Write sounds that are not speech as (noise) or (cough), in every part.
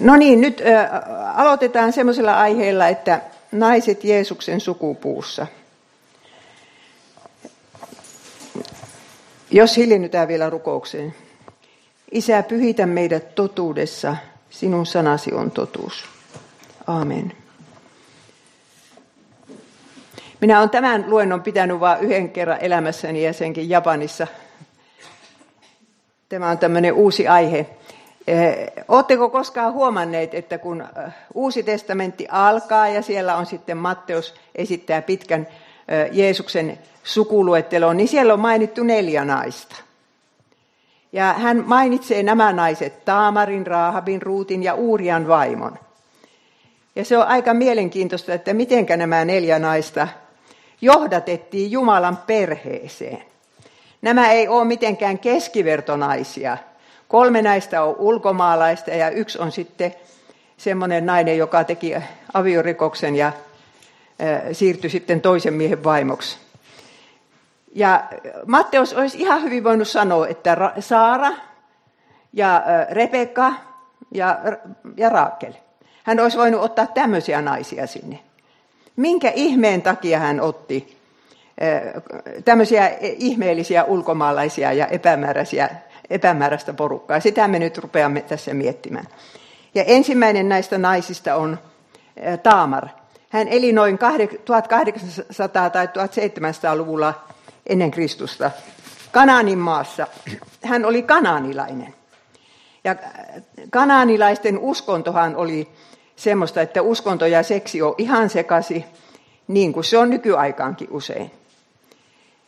No niin, nyt aloitetaan semmoisella aiheella, että naiset Jeesuksen sukupuussa. Jos hiljennytään vielä rukoukseen. Isä, pyhitä meidät totuudessa, sinun sanasi on totuus. Amen. Minä olen tämän luennon pitänyt vain yhden kerran elämässäni ja senkin Japanissa. Tämä on tämmöinen uusi aihe. Oletteko koskaan huomanneet, että kun uusi testamentti alkaa ja siellä on sitten Matteus esittää pitkän Jeesuksen sukuluettelon, niin siellä on mainittu neljä naista. Ja hän mainitsee nämä naiset, Taamarin, Raahabin, Ruutin ja Uurian vaimon. Ja se on aika mielenkiintoista, että miten nämä neljä naista johdatettiin Jumalan perheeseen. Nämä ei ole mitenkään keskivertonaisia. Kolme näistä on ulkomaalaista ja yksi on sitten semmoinen nainen, joka teki aviorikoksen ja siirtyi sitten toisen miehen vaimoksi. Ja Matteus olisi ihan hyvin voinut sanoa, että Saara ja Rebekka ja, ja Raakel. Hän olisi voinut ottaa tämmöisiä naisia sinne. Minkä ihmeen takia hän otti tämmöisiä ihmeellisiä ulkomaalaisia ja epämääräisiä, epämääräistä porukkaa? Sitä me nyt rupeamme tässä miettimään. Ja ensimmäinen näistä naisista on Taamar. Hän eli noin 1800- tai 1700-luvulla ennen Kristusta Kanaanin maassa. Hän oli kanaanilainen. Ja kanaanilaisten uskontohan oli semmoista, että uskonto ja seksi on ihan sekasi, niin kuin se on nykyaikaankin usein.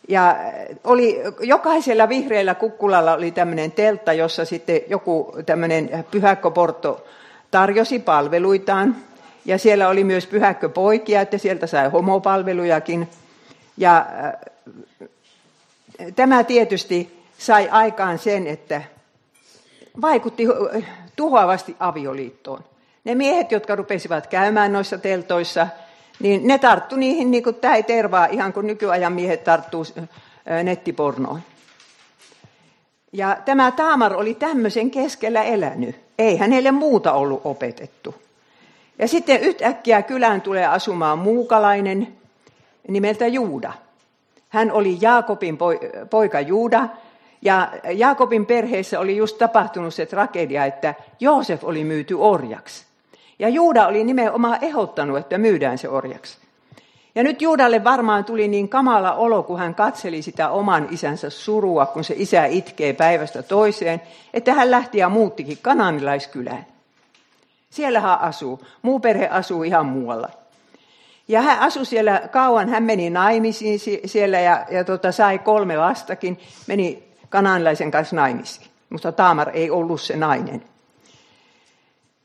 Ja oli, jokaisella vihreällä kukkulalla oli tämmöinen teltta, jossa sitten joku tämmöinen pyhäkköporto tarjosi palveluitaan. Ja siellä oli myös pyhäkköpoikia, että sieltä sai homopalvelujakin. Ja tämä tietysti sai aikaan sen, että vaikutti tuhoavasti avioliittoon. Ne miehet, jotka rupesivat käymään noissa teltoissa, niin ne tarttu niihin niin kuin tämä tervaa, ihan kuin nykyajan miehet tarttuu nettipornoon. Ja tämä Taamar oli tämmöisen keskellä elänyt. Ei hänelle muuta ollut opetettu. Ja sitten yhtäkkiä kylään tulee asumaan muukalainen nimeltä Juuda. Hän oli Jaakobin poika Juuda, ja Jaakobin perheessä oli just tapahtunut se tragedia, että Joosef oli myyty orjaksi. Ja Juuda oli nimenomaan ehdottanut, että myydään se orjaksi. Ja nyt Juudalle varmaan tuli niin kamala olo, kun hän katseli sitä oman isänsä surua, kun se isä itkee päivästä toiseen, että hän lähti ja muuttikin kananilaiskylään. Siellä hän asuu. Muu perhe asuu ihan muualla. Ja hän asui siellä kauan, hän meni naimisiin siellä ja, ja tota, sai kolme lastakin, meni kananilaisen kanssa naimisiin. Mutta Taamar ei ollut se nainen.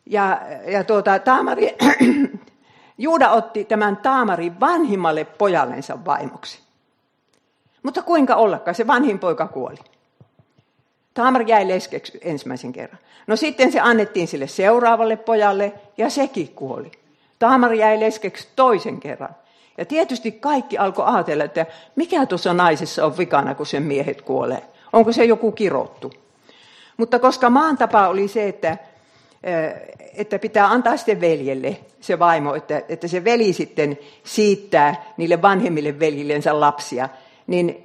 Ja, ja tuota, Taamari, (clears throat) Juuda otti tämän Taamarin vanhimmalle pojallensa vaimoksi. Mutta kuinka ollakaan, se vanhin poika kuoli. Taamar jäi leskeksi ensimmäisen kerran. No sitten se annettiin sille seuraavalle pojalle ja sekin kuoli. Taamar jäi leskeksi toisen kerran. Ja tietysti kaikki alkoi ajatella, että mikä tuossa naisessa on vikana, kun sen miehet kuolee. Onko se joku kirottu? Mutta koska maan tapa oli se, että että pitää antaa sitten veljelle se vaimo, että, että se veli sitten siittää niille vanhemmille veljillensä lapsia. Niin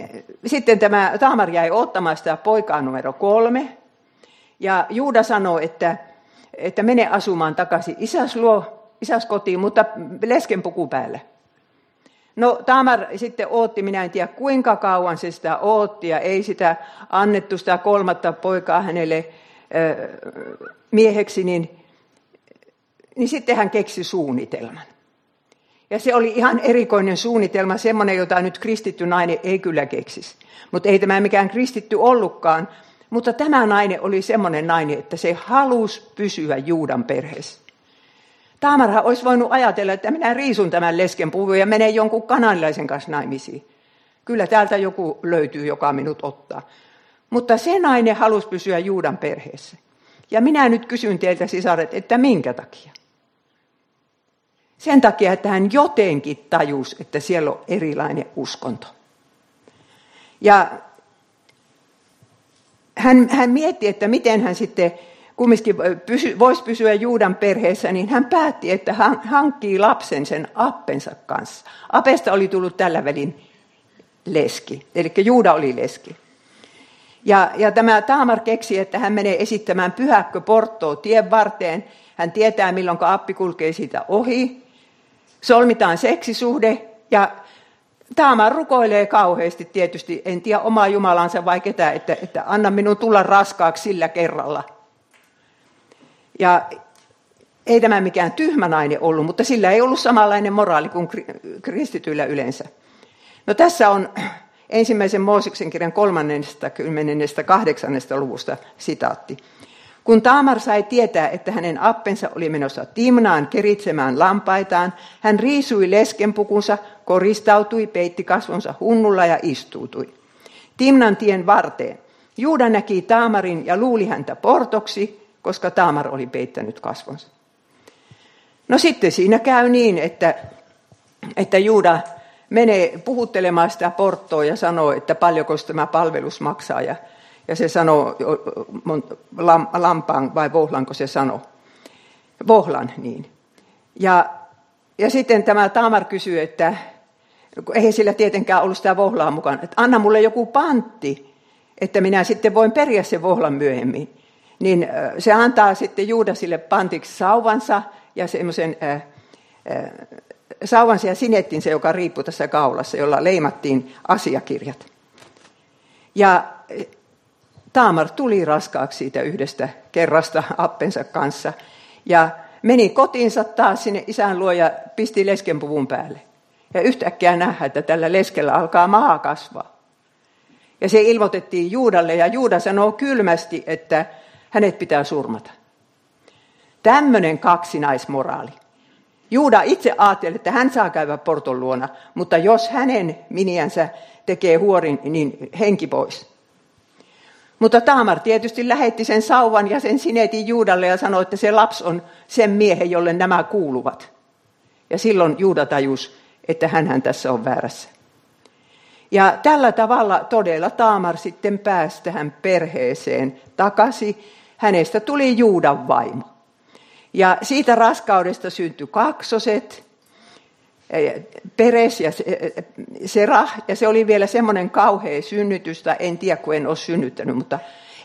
sitten tämä Taamar jäi ottamaan sitä poikaa numero kolme. Ja Juuda sanoi, että, että mene asumaan takaisin isäs luo, isäs kotiin, mutta lesken puku päällä. No Tamar sitten ootti, minä en tiedä kuinka kauan se sitä ootti ja ei sitä annettu sitä kolmatta poikaa hänelle mieheksi, niin, niin sitten hän keksi suunnitelman. Ja se oli ihan erikoinen suunnitelma, semmoinen, jota nyt kristitty nainen ei kyllä keksisi. Mutta ei tämä mikään kristitty ollutkaan. Mutta tämä nainen oli semmoinen nainen, että se halusi pysyä Juudan perheessä. Taamarha olisi voinut ajatella, että minä riisun tämän lesken puvun ja menen jonkun kananilaisen kanssa naimisiin. Kyllä täältä joku löytyy, joka minut ottaa. Mutta se nainen halusi pysyä Juudan perheessä. Ja minä nyt kysyn teiltä, sisaret, että minkä takia? Sen takia, että hän jotenkin tajus, että siellä on erilainen uskonto. Ja hän, hän mietti, että miten hän sitten kumminkin pysy, voisi pysyä Juudan perheessä, niin hän päätti, että hän hankkii lapsen sen appensa kanssa. Apesta oli tullut tällä välin leski, eli Juuda oli leski. Ja, ja tämä Taamar keksi, että hän menee esittämään pyhäkkö Porttoa tien varteen. Hän tietää, milloin appi kulkee siitä ohi. Solmitaan seksisuhde ja Taamar rukoilee kauheasti tietysti, en tiedä omaa Jumalansa vai ketä, että, että anna minun tulla raskaaksi sillä kerralla. Ja ei tämä mikään tyhmä nainen ollut, mutta sillä ei ollut samanlainen moraali kuin kristityillä yleensä. No tässä on ensimmäisen Mooseksen kirjan 38. luvusta sitaatti. Kun Taamar sai tietää, että hänen appensa oli menossa Timnaan keritsemään lampaitaan, hän riisui leskenpukunsa, koristautui, peitti kasvonsa hunnulla ja istuutui. Timnan tien varteen. Juuda näki Taamarin ja luuli häntä portoksi, koska Taamar oli peittänyt kasvonsa. No sitten siinä käy niin, että, että Juuda menee puhuttelemaan sitä porttoa ja sanoo, että paljonko tämä palvelus maksaa. Ja, ja se sanoo, lam, lampaan vai vohlanko se sanoo? Vohlan, niin. Ja, ja sitten tämä Taamar kysyy, että ei sillä tietenkään ollut sitä vohlaa mukana, että anna mulle joku pantti, että minä sitten voin periä sen vohlan myöhemmin. Niin se antaa sitten Juudasille pantiksi sauvansa ja semmoisen äh, äh, sauvansa ja sinettin se, joka riippui tässä kaulassa, jolla leimattiin asiakirjat. Ja Taamar tuli raskaaksi siitä yhdestä kerrasta appensa kanssa ja meni kotiinsa taas sinne isän luo ja pisti leskenpuvun päälle. Ja yhtäkkiä nähdä, että tällä leskellä alkaa maa kasvaa. Ja se ilmoitettiin Juudalle ja Juuda sanoo kylmästi, että hänet pitää surmata. Tämmöinen kaksinaismoraali. Juuda itse ajatteli, että hän saa käydä porton luona, mutta jos hänen miniänsä tekee huorin, niin henki pois. Mutta Taamar tietysti lähetti sen sauvan ja sen sinetin Juudalle ja sanoi, että se lapsi on sen miehen, jolle nämä kuuluvat. Ja silloin Juuda tajus, että hän tässä on väärässä. Ja tällä tavalla todella Taamar sitten pääsi tähän perheeseen takaisin. Hänestä tuli Juudan vaimo. Ja siitä raskaudesta syntyi kaksoset, Peres ja Serah, ja se oli vielä semmoinen kauhea synnytystä, en tiedä kun en ole synnyttänyt, mutta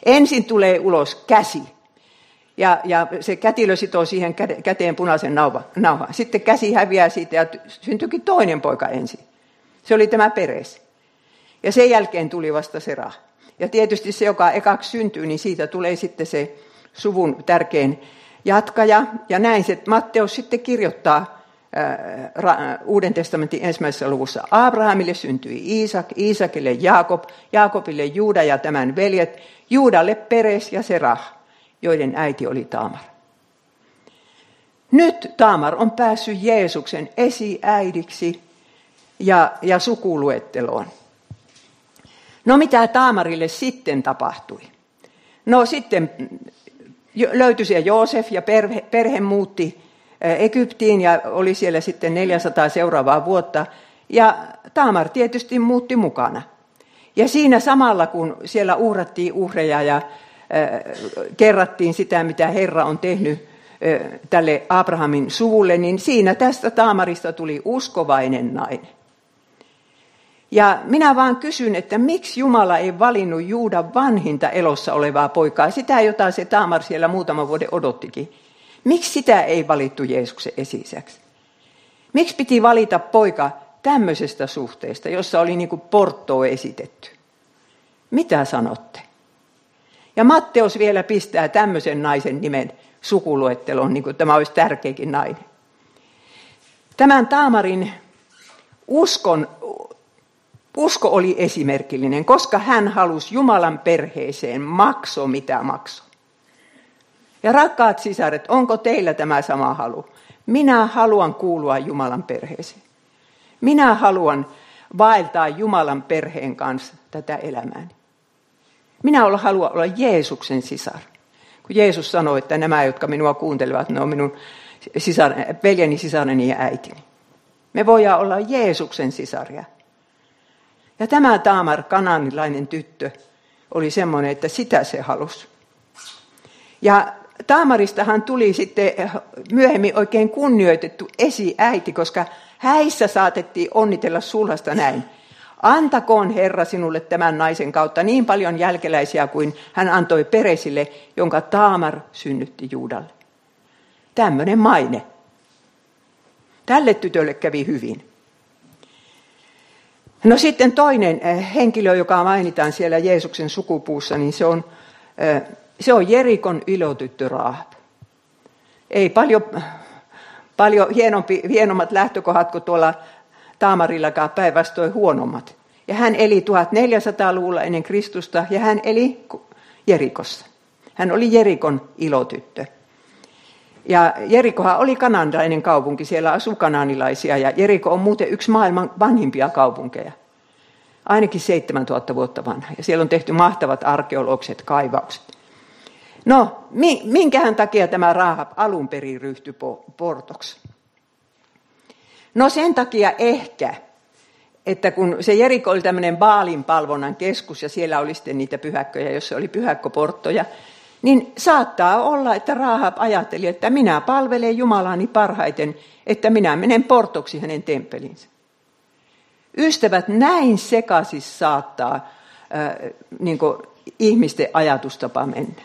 ensin tulee ulos käsi, ja, ja se kätilö sitoo siihen käteen punaisen nauhan. Sitten käsi häviää siitä ja syntyikin toinen poika ensin. Se oli tämä Peres. Ja sen jälkeen tuli vasta Serah. Ja tietysti se, joka ekaksi syntyy, niin siitä tulee sitten se suvun tärkein jatkaja. Ja näin se Matteus sitten kirjoittaa Uuden testamentin ensimmäisessä luvussa. Abrahamille syntyi Iisak, Iisakille Jaakob, Jaakobille Juuda ja tämän veljet, Juudalle Peres ja Serah, joiden äiti oli Taamar. Nyt Taamar on päässyt Jeesuksen esiäidiksi ja, ja sukuluetteloon. No mitä Taamarille sitten tapahtui? No sitten löytyi siellä Joosef ja perhe, perhe muutti Egyptiin ja oli siellä sitten 400 seuraavaa vuotta. Ja Taamar tietysti muutti mukana. Ja siinä samalla, kun siellä uhrattiin uhreja ja kerrattiin sitä, mitä Herra on tehnyt tälle Abrahamin suvulle, niin siinä tästä Taamarista tuli uskovainen nainen. Ja minä vaan kysyn, että miksi Jumala ei valinnut Juudan vanhinta elossa olevaa poikaa, sitä jota se Taamar siellä muutama vuoden odottikin. Miksi sitä ei valittu Jeesuksen esisäksi? Miksi piti valita poika tämmöisestä suhteesta, jossa oli niin kuin porttoa esitetty? Mitä sanotte? Ja Matteus vielä pistää tämmöisen naisen nimen sukuluetteloon, niin kuin tämä olisi tärkeäkin nainen. Tämän Taamarin uskon Usko oli esimerkillinen, koska hän halusi Jumalan perheeseen makso mitä makso. Ja rakkaat sisaret, onko teillä tämä sama halu? Minä haluan kuulua Jumalan perheeseen. Minä haluan vaeltaa Jumalan perheen kanssa tätä elämääni. Minä haluan olla Jeesuksen sisar. Kun Jeesus sanoi, että nämä, jotka minua kuuntelevat, ne on minun sisar, veljeni, sisareni ja äitini. Me voidaan olla Jeesuksen sisaria. Ja tämä Taamar, kananilainen tyttö, oli semmoinen, että sitä se halusi. Ja Taamaristahan tuli sitten myöhemmin oikein kunnioitettu esiäiti, koska häissä saatettiin onnitella sulhasta näin. Antakoon Herra sinulle tämän naisen kautta niin paljon jälkeläisiä kuin hän antoi Peresille, jonka Taamar synnytti Juudalle. Tämmöinen maine. Tälle tytölle kävi hyvin. No sitten toinen eh, henkilö, joka mainitaan siellä Jeesuksen sukupuussa, niin se on, eh, se on Jerikon ilotyttö Raahab. Ei paljon, paljon hienompi, hienommat lähtökohdat kuin tuolla Taamarillakaan päinvastoin huonommat. Ja hän eli 1400-luvulla ennen Kristusta ja hän eli Jerikossa. Hän oli Jerikon ilotyttö. Ja Jerikohan oli kanandainen kaupunki, siellä asuu kananilaisia ja Jeriko on muuten yksi maailman vanhimpia kaupunkeja. Ainakin 7000 vuotta vanha ja siellä on tehty mahtavat arkeologiset kaivaukset. No, minkähän takia tämä Rahab alun perin ryhtyi portoksi? No sen takia ehkä, että kun se Jeriko oli tämmöinen Baalin palvonnan keskus ja siellä oli sitten niitä pyhäkköjä, jossa oli pyhäkkoporttoja, niin saattaa olla, että Rahab ajatteli, että minä palvelen Jumalani parhaiten, että minä menen portoksi hänen temppelinsä. Ystävät, näin sekaisin saattaa äh, niin ihmisten ajatustapa mennä.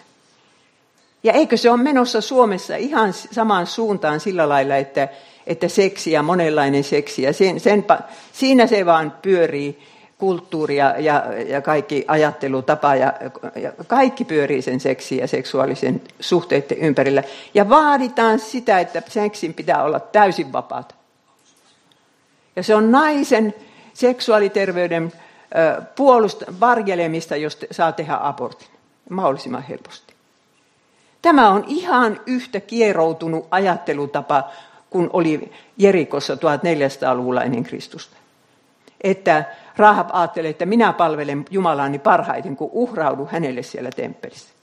Ja eikö se ole menossa Suomessa ihan samaan suuntaan sillä lailla, että, että seksi ja monenlainen seksi, ja sen, sen, siinä se vaan pyörii kulttuuri ja, ja, ja kaikki ajattelutapa ja, ja kaikki pyörii sen seksiin ja seksuaalisen suhteiden ympärillä. Ja vaaditaan sitä, että seksin pitää olla täysin vapaata. Ja se on naisen seksuaaliterveyden puolusta, varjelemista, jos saa tehdä abortin mahdollisimman helposti. Tämä on ihan yhtä kieroutunut ajattelutapa kuin oli Jerikossa 1400-luvulla ennen Kristusta. Että Rahab ajattelee, että minä palvelen Jumalaani parhaiten, kun uhraudu hänelle siellä temppelissä.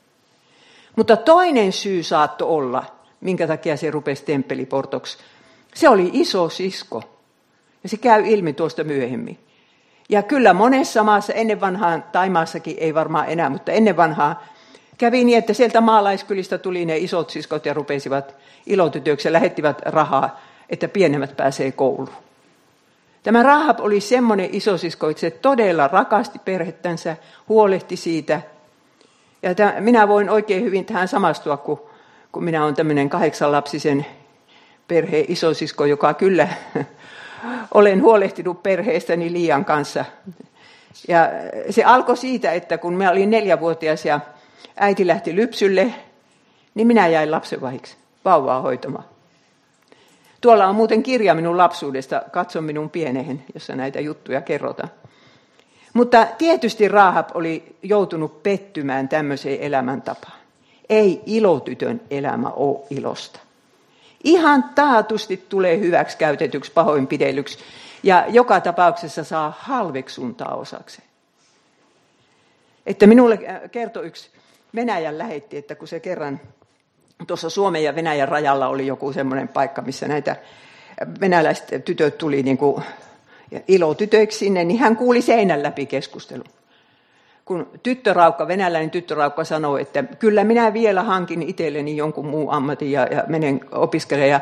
Mutta toinen syy saattoi olla, minkä takia se rupesi temppeliportoksi. Se oli iso sisko. Ja se käy ilmi tuosta myöhemmin. Ja kyllä monessa maassa ennen vanhaan, tai maassakin ei varmaan enää, mutta ennen vanhaa, kävi niin, että sieltä maalaiskylistä tuli ne isot siskot ja rupesivat ilotytöksi ja lähettivät rahaa, että pienemmät pääsee kouluun. Tämä Rahab oli semmoinen isosisko, että se todella rakasti perhettänsä, huolehti siitä. Ja tämän, minä voin oikein hyvin tähän samastua, kun, kun minä olen tämmöinen kahdeksanlapsisen perheen isosisko, joka kyllä (laughs) olen huolehtinut perheestäni liian kanssa. Ja se alkoi siitä, että kun mä olin neljävuotias ja äiti lähti lypsylle, niin minä jäin lapsenvahiksi vauvaa hoitamaan. Tuolla on muuten kirja minun lapsuudesta, katso minun pienehen, jossa näitä juttuja kerrotaan. Mutta tietysti Rahab oli joutunut pettymään tämmöiseen elämäntapaan. Ei ilotytön elämä ole ilosta. Ihan taatusti tulee hyväksi käytetyksi pahoinpidelyksi ja joka tapauksessa saa halveksuntaa osakseen. Että minulle kertoi yksi Venäjän lähetti, että kun se kerran tuossa Suomen ja Venäjän rajalla oli joku semmoinen paikka, missä näitä venäläiset tytöt tuli niin kuin ilotytöiksi sinne, niin hän kuuli seinän läpi keskustelun. Kun tyttöraukka, venäläinen tyttöraukka sanoi, että kyllä minä vielä hankin itselleni jonkun muun ammatin ja, ja menen opiskelemaan. Ja,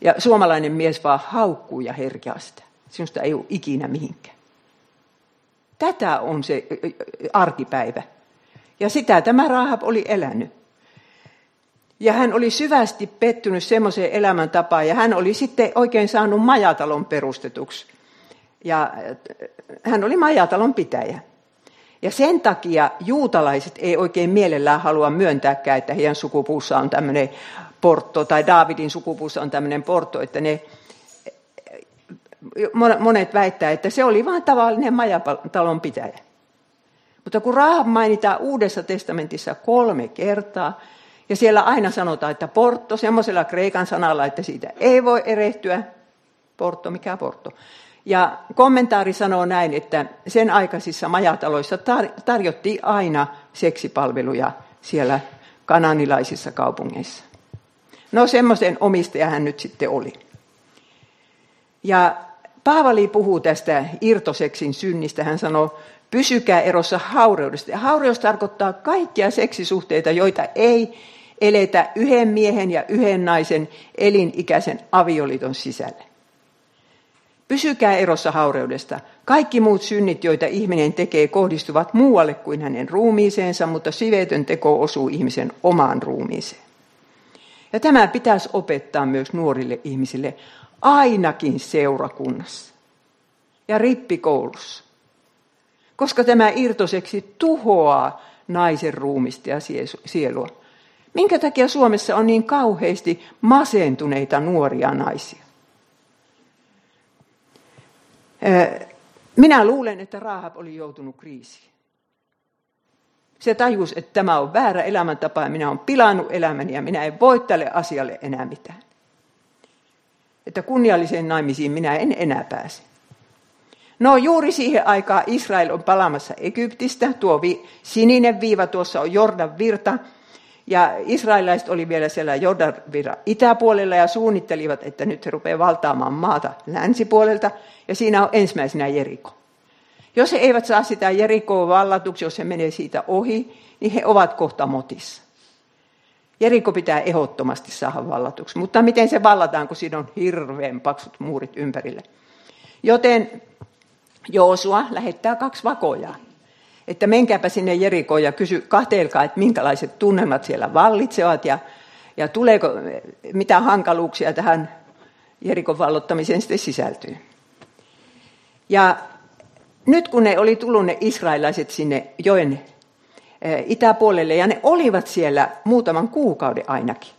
ja suomalainen mies vaan haukkuu ja herkeaa sitä. Sinusta ei ole ikinä mihinkään. Tätä on se arkipäivä. Ja sitä tämä Rahab oli elänyt. Ja hän oli syvästi pettynyt semmoiseen elämäntapaan ja hän oli sitten oikein saanut majatalon perustetuksi. Ja äh, hän oli majatalon pitäjä. Ja sen takia juutalaiset ei oikein mielellään halua myöntääkään, että heidän sukupuussa on tämmöinen portto, tai Daavidin sukupuussa on tämmöinen portto, että ne monet väittää, että se oli vain tavallinen majatalon pitäjä. Mutta kun Rahab mainitaan Uudessa testamentissa kolme kertaa, ja siellä aina sanotaan, että portto, semmoisella kreikan sanalla, että siitä ei voi erehtyä. Portto, mikä portto? Ja kommentaari sanoo näin, että sen aikaisissa majataloissa tar- tarjottiin aina seksipalveluja siellä kananilaisissa kaupungeissa. No semmoisen omistaja hän nyt sitten oli. Ja Paavali puhuu tästä irtoseksin synnistä. Hän sanoo, pysykää erossa haureudesta. Ja haureus tarkoittaa kaikkia seksisuhteita, joita ei eletä yhden miehen ja yhden naisen elinikäisen avioliiton sisälle. Pysykää erossa haureudesta. Kaikki muut synnit, joita ihminen tekee, kohdistuvat muualle kuin hänen ruumiiseensa, mutta sivetön teko osuu ihmisen omaan ruumiiseen. Ja tämä pitäisi opettaa myös nuorille ihmisille ainakin seurakunnassa ja rippikoulussa. Koska tämä irtoseksi tuhoaa naisen ruumista ja sielua. Minkä takia Suomessa on niin kauheasti masentuneita nuoria naisia? Minä luulen, että Rahab oli joutunut kriisiin. Se tajus, että tämä on väärä elämäntapa ja minä olen pilannut elämäni ja minä en voi tälle asialle enää mitään. Että kunnialliseen naimisiin minä en enää pääse. No juuri siihen aikaan Israel on palaamassa Egyptistä. Tuo vi, sininen viiva tuossa on Jordan virta. Ja israelilaiset oli vielä siellä Jordan virran itäpuolella ja suunnittelivat, että nyt he rupeavat valtaamaan maata länsipuolelta. Ja siinä on ensimmäisenä Jeriko. Jos he eivät saa sitä Jerikoa vallatuksi, jos he menee siitä ohi, niin he ovat kohta motissa. Jeriko pitää ehdottomasti saada vallatuksi. Mutta miten se vallataan, kun siinä on hirveän paksut muurit ympärille. Joten Joosua lähettää kaksi vakojaa. Että menkääpä sinne Jerikoon ja kysy, kahteelkaa, että minkälaiset tunnelmat siellä vallitsevat ja, ja tuleeko, mitä hankaluuksia tähän Jerikon vallottamiseen sitten sisältyy. Ja nyt kun ne oli tullut ne israelaiset sinne joen eh, itäpuolelle ja ne olivat siellä muutaman kuukauden ainakin,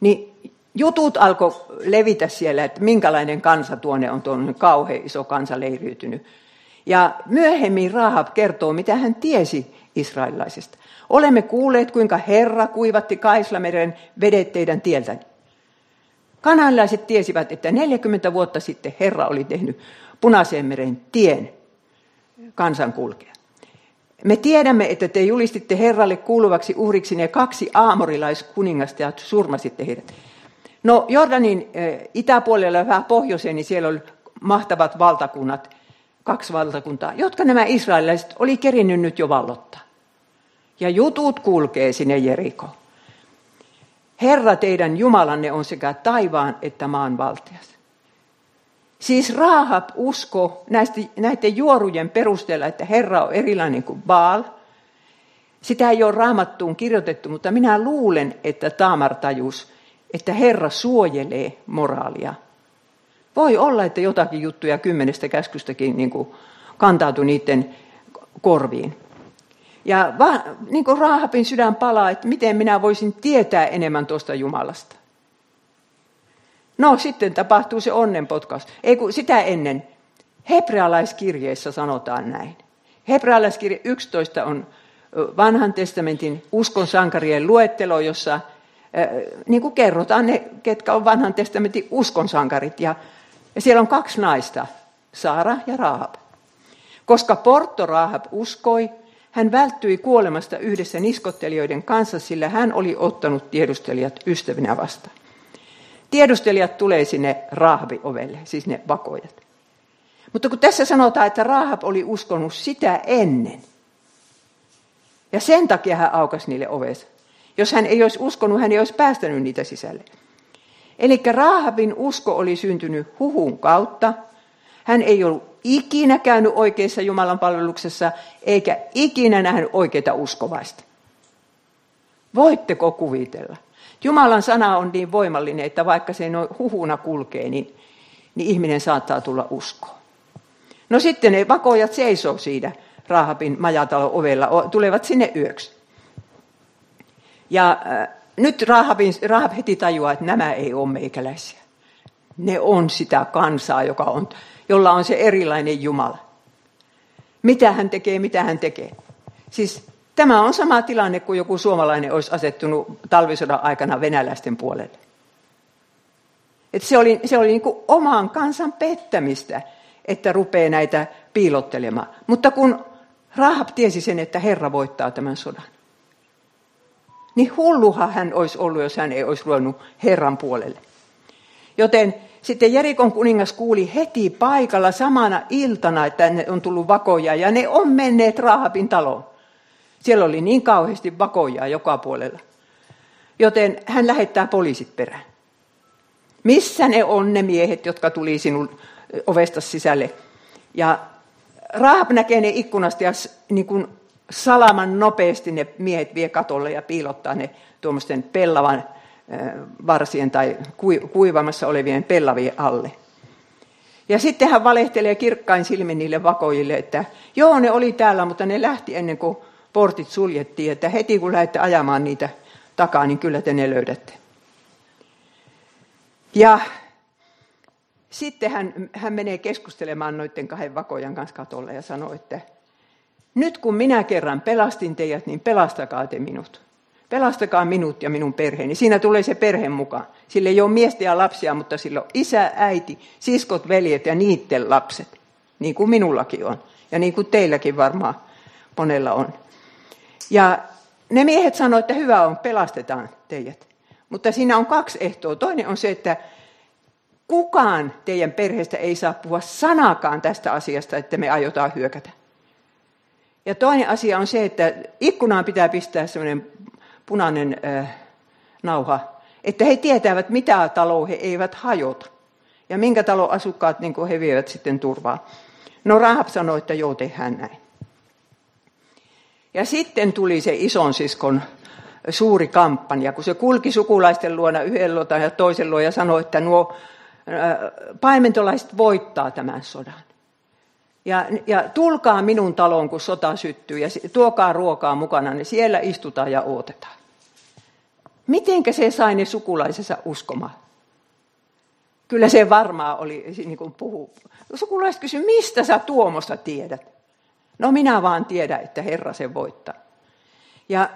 niin jutut alkoi levitä siellä, että minkälainen kansa tuonne on tuonne kauhean iso kansa leiriytynyt. Ja myöhemmin Rahab kertoo, mitä hän tiesi israelilaisesta. Olemme kuulleet, kuinka Herra kuivatti Kaislameren vedet teidän tieltäni. Kanalaiset tiesivät, että 40 vuotta sitten Herra oli tehnyt Punaiseen meren tien kansan kulkea. Me tiedämme, että te julistitte Herralle kuuluvaksi uhriksi ne kaksi aamorilaiskuningasta ja surmasitte heidät. No Jordanin eh, itäpuolella ja vähän pohjoiseen, niin siellä oli mahtavat valtakunnat, kaksi valtakuntaa, jotka nämä israelilaiset oli kerinnyt nyt jo vallottaa. Ja jutut kulkee sinne Jeriko. Herra teidän Jumalanne on sekä taivaan että maan valtias. Siis Raahab usko näistä, näiden juorujen perusteella, että Herra on erilainen kuin Baal. Sitä ei ole raamattuun kirjoitettu, mutta minä luulen, että Taamar tajus, että Herra suojelee moraalia. Voi olla, että jotakin juttuja kymmenestä käskystäkin niin kuin kantautui niiden korviin. Ja va, niin kuin Raahabin sydän palaa, että miten minä voisin tietää enemmän tuosta Jumalasta. No sitten tapahtuu se onnenpotkaus. Ei kun sitä ennen. Hebrealaiskirjeessä sanotaan näin. Hebrealaiskirje 11 on vanhan testamentin uskon sankarien luettelo, jossa niin kuin kerrotaan ne, ketkä on vanhan testamentin uskon sankarit. Ja, ja siellä on kaksi naista, Saara ja Rahab. Koska Porto Rahab uskoi, hän välttyi kuolemasta yhdessä niskottelijoiden kanssa, sillä hän oli ottanut tiedustelijat ystävinä vastaan. Tiedustelijat tulee sinne Rahabi-ovelle, siis ne vakojat. Mutta kun tässä sanotaan, että Rahab oli uskonut sitä ennen, ja sen takia hän aukasi niille ovensa. Jos hän ei olisi uskonut, hän ei olisi päästänyt niitä sisälle. Eli Rahabin usko oli syntynyt huhun kautta. Hän ei ollut ikinä käynyt oikeassa Jumalan palveluksessa, eikä ikinä nähnyt oikeita uskovaista. Voitteko kuvitella? Jumalan sana on niin voimallinen, että vaikka se noin huhuna kulkee, niin, niin ihminen saattaa tulla uskoon. No sitten ne vakojat seisoo siinä Rahabin majatalon ovella, tulevat sinne yöksi. Ja äh, nyt Rahabin, Rahab heti tajuaa, että nämä ei ole meikäläisiä. Ne on sitä kansaa, joka on, jolla on se erilainen Jumala. Mitä hän tekee, mitä hän tekee. Siis Tämä on sama tilanne kuin joku suomalainen olisi asettunut talvisodan aikana venäläisten puolelle. Et se oli, se oli niin oman kansan pettämistä, että rupeaa näitä piilottelemaan. Mutta kun Rahab tiesi sen, että Herra voittaa tämän sodan, niin hulluha hän olisi ollut, jos hän ei olisi ruvennut Herran puolelle. Joten sitten Jerikon kuningas kuuli heti paikalla samana iltana, että ne on tullut vakoja ja ne on menneet Rahabin taloon. Siellä oli niin kauheasti vakoja joka puolella. Joten hän lähettää poliisit perään. Missä ne on ne miehet, jotka tuli sinun ovesta sisälle? Ja Rahab näkee ne ikkunasta ja niin kuin salaman nopeasti ne miehet vie katolle ja piilottaa ne tuommoisten pellavan varsien tai kuivamassa olevien pellavien alle. Ja sitten hän valehtelee kirkkain silmin niille vakoille, että joo, ne oli täällä, mutta ne lähti ennen kuin portit suljettiin, että heti kun lähdette ajamaan niitä takaa, niin kyllä te ne löydätte. Ja sitten hän, hän menee keskustelemaan noiden kahden vakojan kanssa katolla ja sanoo, että nyt kun minä kerran pelastin teidät, niin pelastakaa te minut. Pelastakaa minut ja minun perheeni. Siinä tulee se perhe mukaan. Sillä ei ole miestä ja lapsia, mutta sillä on isä, äiti, siskot, veljet ja niiden lapset. Niin kuin minullakin on. Ja niin kuin teilläkin varmaan monella on. Ja ne miehet sanoivat, että hyvä on, pelastetaan teidät. Mutta siinä on kaksi ehtoa. Toinen on se, että kukaan teidän perheestä ei saa puhua sanakaan tästä asiasta, että me aiotaan hyökätä. Ja toinen asia on se, että ikkunaan pitää pistää sellainen punainen äh, nauha, että he tietävät, mitä taloa he eivät hajota. Ja minkä talon asukkaat niin he vievät sitten turvaa. No Rahab sanoi, että joo, tehdään näin. Ja sitten tuli se ison siskon suuri kampanja, kun se kulki sukulaisten luona yhden luota ja toisen luona ja sanoi, että nuo paimentolaiset voittaa tämän sodan. Ja, ja tulkaa minun taloon, kun sota syttyy, ja tuokaa ruokaa mukana, niin siellä istutaan ja odotetaan. Mitenkä se sai ne sukulaisensa uskomaan? Kyllä se varmaa oli, niin kuin puhu. Sukulaiset kysyi, mistä sä Tuomosta tiedät? No minä vaan tiedän, että Herra sen voittaa. Ja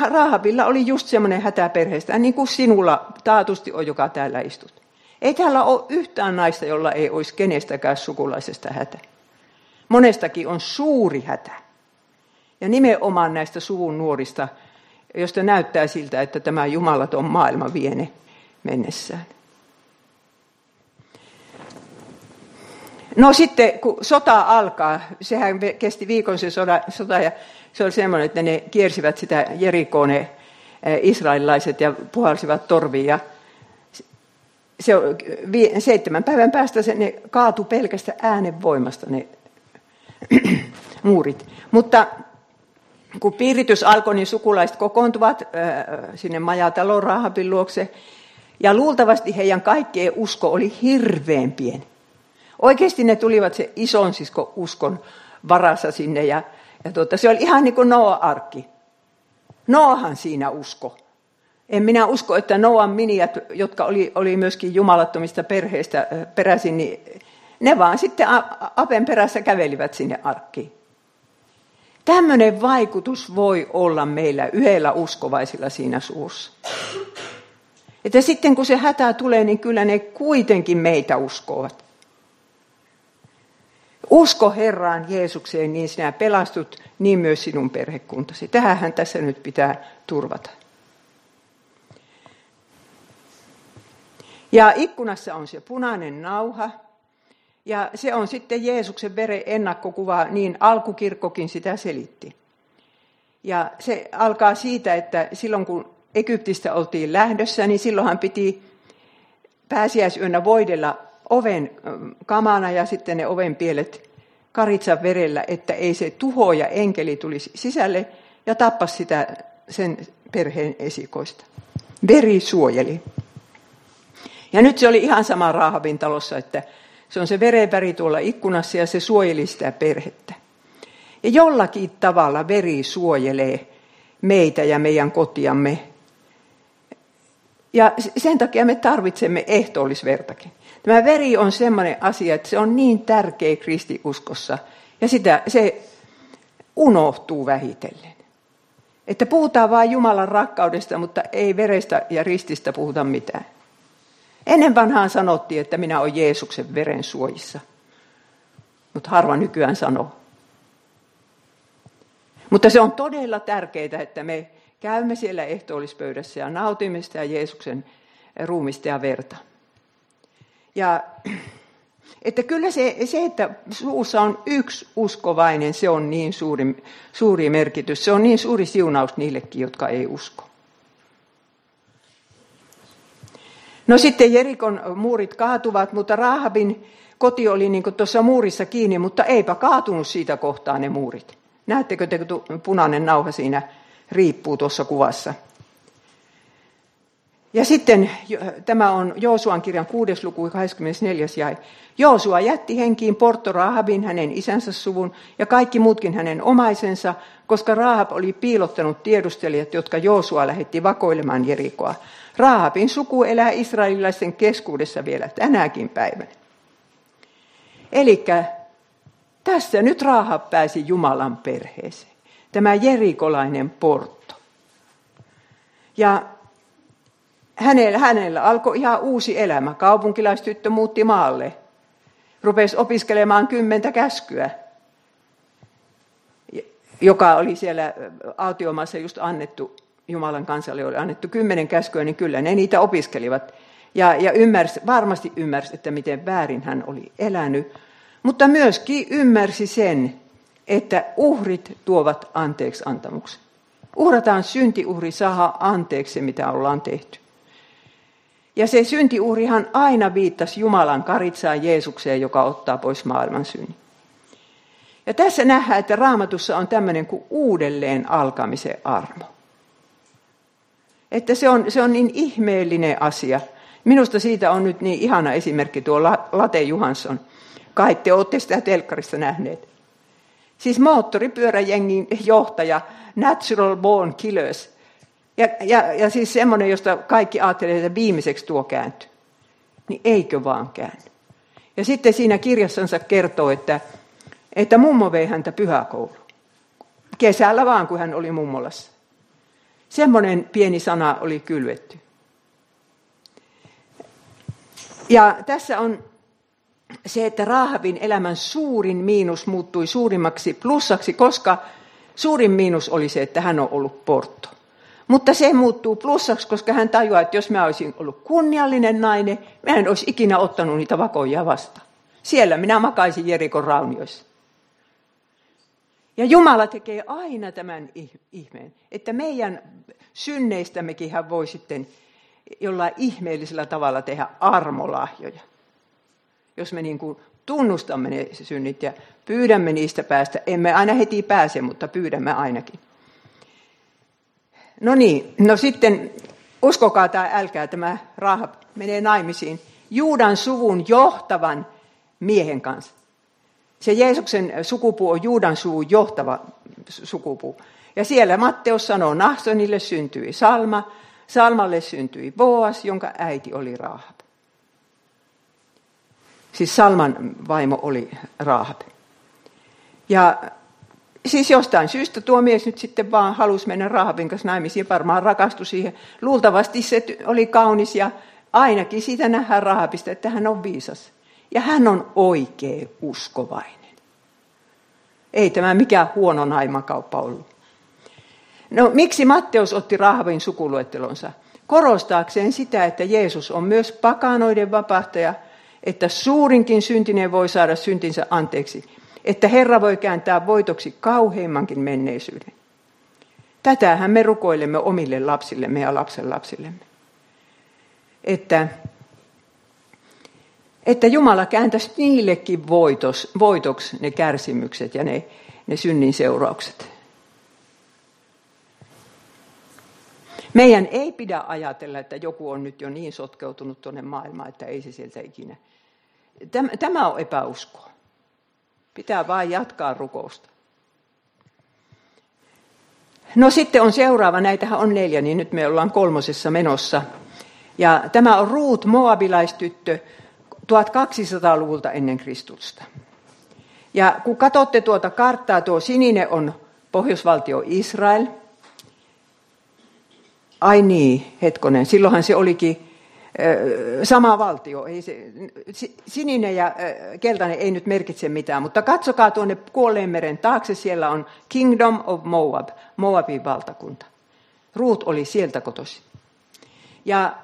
(clears throat) Rahabilla oli just semmoinen hätä perheestä, niin kuin sinulla taatusti on, joka täällä istut. Ei täällä ole yhtään naista, jolla ei olisi kenestäkään sukulaisesta hätä. Monestakin on suuri hätä. Ja nimenomaan näistä suvun nuorista, josta näyttää siltä, että tämä jumalaton maailma viene mennessään. No sitten, kun sota alkaa, sehän kesti viikon se sota, sota ja se oli semmoinen, että ne kiersivät sitä Jerikoon eh, israelilaiset ja puhalsivat torviin. Se, seitsemän päivän päästä se, ne kaatu pelkästä äänen voimasta ne (clears throat) muurit. Mutta kun piiritys alkoi, niin sukulaiset kokoontuvat sinne majatalon Rahabin luokse. Ja luultavasti heidän kaikkien usko oli hirveän pieni. Oikeasti ne tulivat se ison sisko uskon varassa sinne ja, ja tuota, se oli ihan niin kuin Noa-arkki. Noahan siinä usko. En minä usko, että Noan miniat, jotka oli, oli myöskin jumalattomista perheistä peräisin, niin ne vaan sitten apen perässä kävelivät sinne arkkiin. Tämmöinen vaikutus voi olla meillä yhdellä uskovaisilla siinä suussa. Että sitten kun se hätä tulee, niin kyllä ne kuitenkin meitä uskovat. Usko Herraan Jeesukseen, niin sinä pelastut, niin myös sinun perhekuntasi. Tähän tässä nyt pitää turvata. Ja ikkunassa on se punainen nauha. Ja se on sitten Jeesuksen veren ennakkokuva, niin alkukirkkokin sitä selitti. Ja se alkaa siitä, että silloin kun Egyptistä oltiin lähdössä, niin silloinhan piti pääsiäisyönä voidella oven kamana ja sitten ne oven pielet karitsan verellä, että ei se tuho ja enkeli tulisi sisälle ja tappa sitä sen perheen esikoista. Veri suojeli. Ja nyt se oli ihan sama Raahabin talossa, että se on se verenväri tuolla ikkunassa ja se suojeli sitä perhettä. Ja jollakin tavalla veri suojelee meitä ja meidän kotiamme. Ja sen takia me tarvitsemme ehtoollisvertakin. Tämä veri on sellainen asia, että se on niin tärkeä kristiuskossa ja sitä, se unohtuu vähitellen. Että puhutaan vain Jumalan rakkaudesta, mutta ei verestä ja rististä puhuta mitään. Ennen vanhaan sanottiin, että minä olen Jeesuksen veren suojissa, mutta harva nykyään sanoo. Mutta se on todella tärkeää, että me käymme siellä ehtoollispöydässä ja nautimme sitä Jeesuksen ruumista ja verta. Ja (clears throat) Että kyllä se, se, että suussa on yksi uskovainen, se on niin suuri, suuri merkitys. Se on niin suuri siunaus niillekin, jotka ei usko. No sitten Jerikon muurit kaatuvat, mutta Rahabin koti oli niin tuossa muurissa kiinni, mutta eipä kaatunut siitä kohtaa ne muurit. Näettekö te, kun punainen nauha siinä riippuu tuossa kuvassa? Ja sitten tämä on Joosuan kirjan 6. luku 24. jäi. Joosua jätti henkiin Porto Rahabin, hänen isänsä suvun ja kaikki muutkin hänen omaisensa, koska Rahab oli piilottanut tiedustelijat, jotka Joosua lähetti vakoilemaan Jerikoa. Rahabin suku elää israelilaisten keskuudessa vielä tänäkin päivänä. Eli tässä nyt Rahab pääsi Jumalan perheeseen. Tämä jerikolainen portto. Ja hänellä, hänellä alkoi ihan uusi elämä. Kaupunkilaistyttö muutti maalle. Rupesi opiskelemaan kymmentä käskyä, joka oli siellä autiomaassa just annettu, Jumalan kansalle oli annettu kymmenen käskyä, niin kyllä ne niitä opiskelivat. Ja, ja ymmärsi, varmasti ymmärsi, että miten väärin hän oli elänyt, mutta myöskin ymmärsi sen, että uhrit tuovat anteeksi antamuksen. Uhrataan syntiuhri saada anteeksi, mitä ollaan tehty. Ja se syntiuhrihan aina viittasi Jumalan karitsaan Jeesukseen, joka ottaa pois maailman synnin. Ja tässä nähdään, että raamatussa on tämmöinen kuin uudelleen alkamisen armo. Että se on, se on niin ihmeellinen asia. Minusta siitä on nyt niin ihana esimerkki tuo Late Johansson. Kai te olette sitä telkkarissa nähneet. Siis moottoripyöräjengin johtaja, Natural Born Killers, ja, ja, ja siis semmoinen, josta kaikki ajattelevat, että viimeiseksi tuo kääntyy. Niin eikö vaan käänny. Ja sitten siinä kirjassansa kertoo, että, että mummo vei häntä pyhäkouluun. Kesällä vaan, kun hän oli mummolassa. Semmoinen pieni sana oli kylvetty. Ja tässä on se, että Raahavin elämän suurin miinus muuttui suurimmaksi plussaksi, koska suurin miinus oli se, että hän on ollut portto. Mutta se muuttuu plussaksi, koska hän tajuaa, että jos mä olisin ollut kunniallinen nainen, mä en olisi ikinä ottanut niitä vakoja vastaan. Siellä minä makaisin Jerikon raunioissa. Ja Jumala tekee aina tämän ihmeen, että meidän synneistämmekin hän voi sitten jollain ihmeellisellä tavalla tehdä armolahjoja. Jos me niin kuin tunnustamme ne synnit ja pyydämme niistä päästä, emme aina heti pääse, mutta pyydämme ainakin. No niin, no sitten uskokaa tai älkää, tämä Rahab menee naimisiin Juudan suvun johtavan miehen kanssa. Se Jeesuksen sukupuu on Juudan suvun johtava sukupuu. Ja siellä Matteus sanoo, Nahsonille syntyi Salma, Salmalle syntyi Boas, jonka äiti oli Rahab. Siis Salman vaimo oli Rahab. Ja siis jostain syystä tuo mies nyt sitten vaan halusi mennä Rahabin kanssa naimisiin, varmaan rakastui siihen. Luultavasti se oli kaunis ja ainakin siitä nähdään Rahabista, että hän on viisas. Ja hän on oikea uskovainen. Ei tämä mikään huono naimakauppa ollut. No miksi Matteus otti Rahabin sukuluettelonsa? Korostaakseen sitä, että Jeesus on myös pakanoiden vapahtaja, että suurinkin syntinen voi saada syntinsä anteeksi – että Herra voi kääntää voitoksi kauheimmankin menneisyyden. Tätähän me rukoilemme omille lapsillemme ja lapsen lapsillemme. Että, että Jumala kääntäisi niillekin voitos, voitoksi ne kärsimykset ja ne, ne synnin seuraukset. Meidän ei pidä ajatella, että joku on nyt jo niin sotkeutunut tuonne maailmaan, että ei se sieltä ikinä. Tämä on epäuskoa. Pitää vain jatkaa rukousta. No sitten on seuraava, näitähän on neljä, niin nyt me ollaan kolmosessa menossa. Ja tämä on Ruut, moabilaistyttö, 1200-luvulta ennen Kristusta. Ja kun katsotte tuota karttaa, tuo sininen on pohjoisvaltio Israel. Ai niin, hetkonen, silloinhan se olikin sama valtio. Ei se, sininen ja keltainen ei nyt merkitse mitään, mutta katsokaa tuonne Kuolleen meren taakse, siellä on Kingdom of Moab, Moabin valtakunta. Ruut oli sieltä kotosi. Ja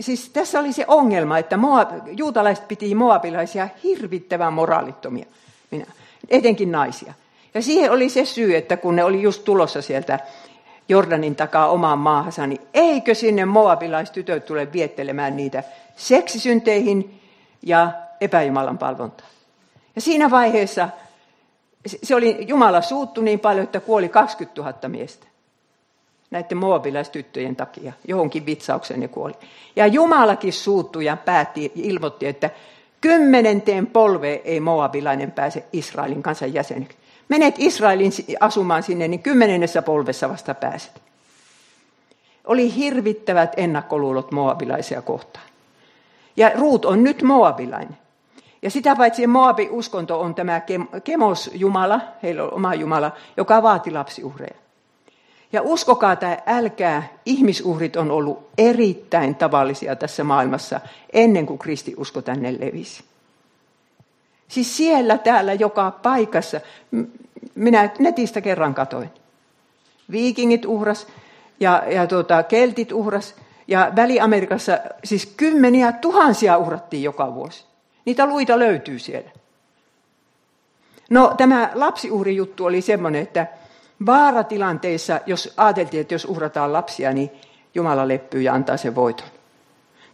siis tässä oli se ongelma, että Moab, juutalaiset piti moabilaisia hirvittävän moraalittomia, minä, etenkin naisia. Ja siihen oli se syy, että kun ne oli just tulossa sieltä Jordanin takaa omaan maahansa, niin eikö sinne moabilaistytöt tule viettelemään niitä seksisynteihin ja epäjumalan palvontaan. Ja siinä vaiheessa se oli, Jumala suuttu niin paljon, että kuoli 20 000 miestä näiden moabilaistyttöjen takia. Johonkin vitsaukseen ne kuoli. Ja Jumalakin suuttui ja päätti, ilmoitti, että kymmenenteen polveen ei moabilainen pääse Israelin kansan jäseneksi. Menet Israelin asumaan sinne, niin kymmenennessä polvessa vasta pääset. Oli hirvittävät ennakkoluulot moabilaisia kohtaan. Ja Ruut on nyt moabilainen. Ja sitä paitsi Moabin uskonto on tämä Kemos-jumala, heillä on oma jumala, joka vaati lapsiuhreja. Ja uskokaa tai älkää, ihmisuhrit on ollut erittäin tavallisia tässä maailmassa ennen kuin kristiusko tänne levisi. Siis siellä, täällä, joka paikassa. Minä netistä kerran katoin. Viikingit uhras ja, ja tuota, keltit uhras. Ja Väli-Amerikassa siis kymmeniä tuhansia uhrattiin joka vuosi. Niitä luita löytyy siellä. No tämä lapsiuhrijuttu oli semmoinen, että vaaratilanteissa, jos ajateltiin, että jos uhrataan lapsia, niin Jumala leppyy ja antaa sen voiton.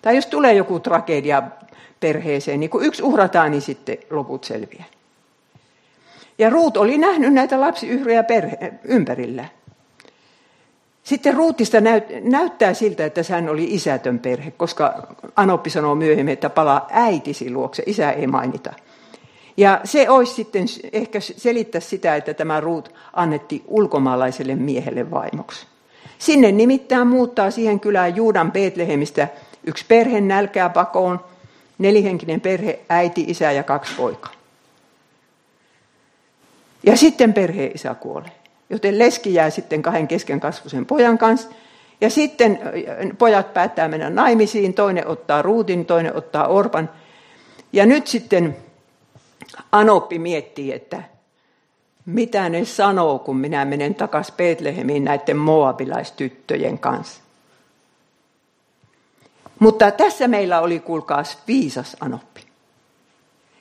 Tai jos tulee joku tragedia perheeseen, niin kun yksi uhrataan, niin sitten loput selviää. Ja Ruut oli nähnyt näitä lapsiyhriä perhe, ympärillä. Sitten Ruutista näyt, näyttää siltä, että hän oli isätön perhe, koska Anoppi sanoo myöhemmin, että palaa äitisi luokse, isä ei mainita. Ja se olisi sitten ehkä selittää sitä, että tämä Ruut annetti ulkomaalaiselle miehelle vaimoksi. Sinne nimittäin muuttaa siihen kylään Juudan Betlehemistä yksi perhe nälkää pakoon, nelihenkinen perhe, äiti, isä ja kaksi poikaa. Ja sitten perhe isä kuolee. Joten leski jää sitten kahden kesken kasvusen pojan kanssa. Ja sitten pojat päättää mennä naimisiin, toinen ottaa Ruutin, toinen ottaa Orpan. Ja nyt sitten Anoppi miettii, että mitä ne sanoo, kun minä menen takaisin Betlehemiin näiden moabilaistyttöjen kanssa. Mutta tässä meillä oli, kuulkaas, viisas Anoppi.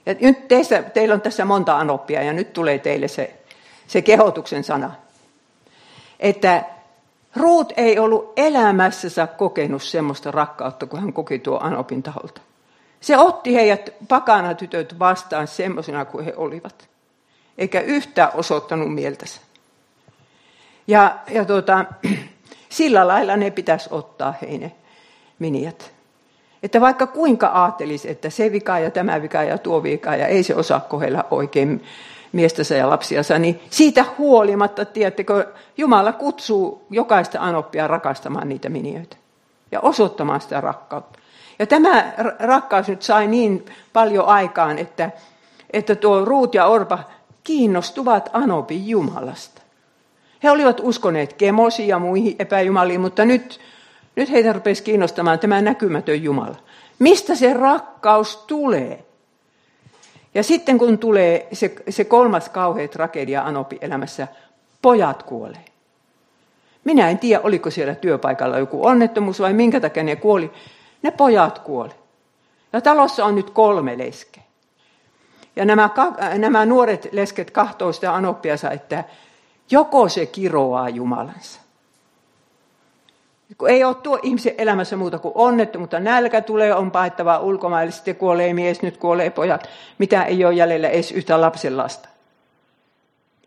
Ja nyt teissä, teillä on tässä monta Anoppia ja nyt tulee teille se, se kehotuksen sana. Että Ruut ei ollut elämässänsä kokenut semmoista rakkautta, kuin hän koki tuo Anopin taholta. Se otti heidät pakana tytöt vastaan semmoisena kuin he olivat. Eikä yhtään osoittanut mieltänsä. Ja, ja tuota, (clears throat) sillä lailla ne pitäisi ottaa heine miniat. Että vaikka kuinka ajattelisi, että se vika ja tämä vika ja tuo vika ja ei se osaa kohdella oikein miestänsä ja lapsiansa, niin siitä huolimatta, tiedättekö, Jumala kutsuu jokaista anoppia rakastamaan niitä minioita ja osoittamaan sitä rakkautta. Ja tämä rakkaus nyt sai niin paljon aikaan, että, että tuo Ruut ja Orpa kiinnostuvat Anopin Jumalasta. He olivat uskoneet kemosi ja muihin epäjumaliin, mutta nyt, nyt heitä rupesi kiinnostamaan tämä näkymätön Jumala. Mistä se rakkaus tulee? Ja sitten kun tulee se, se kolmas kauhea tragedia Anopi elämässä, pojat kuolee. Minä en tiedä, oliko siellä työpaikalla joku onnettomuus vai minkä takia ne kuoli. Ne pojat kuoli. Ja talossa on nyt kolme leskeä. Ja nämä, nämä nuoret lesket kahtoo sitä Anoppiansa, että joko se kiroaa Jumalansa. Kun ei ole tuo ihmisen elämässä muuta kuin onnettomuutta. Nälkä tulee, on paettava ulkomaille, sitten kuolee mies, nyt kuolee pojat. Mitä ei ole jäljellä edes yhtä lapsen lasta.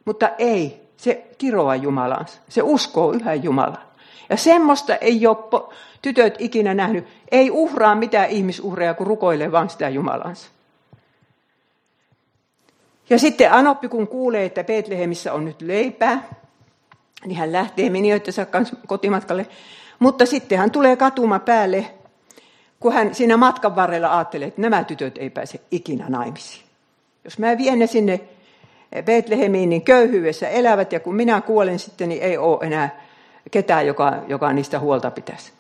Mutta ei, se kiroaa Jumalansa. Se uskoo yhä Jumalaan. Ja semmoista ei ole tytöt ikinä nähnyt. Ei uhraa mitään ihmisuhreja, kun rukoilee vaan sitä Jumalansa. Ja sitten Anoppi, kun kuulee, että Betlehemissä on nyt leipää, niin hän lähtee minioittensa kanssa kotimatkalle. Mutta sitten hän tulee katuma päälle, kun hän siinä matkan varrella ajattelee, että nämä tytöt ei pääse ikinä naimisiin. Jos mä vien ne sinne Betlehemiin, niin köyhyydessä elävät, ja kun minä kuolen sitten, niin ei ole enää ketään, joka, joka niistä huolta pitäisi.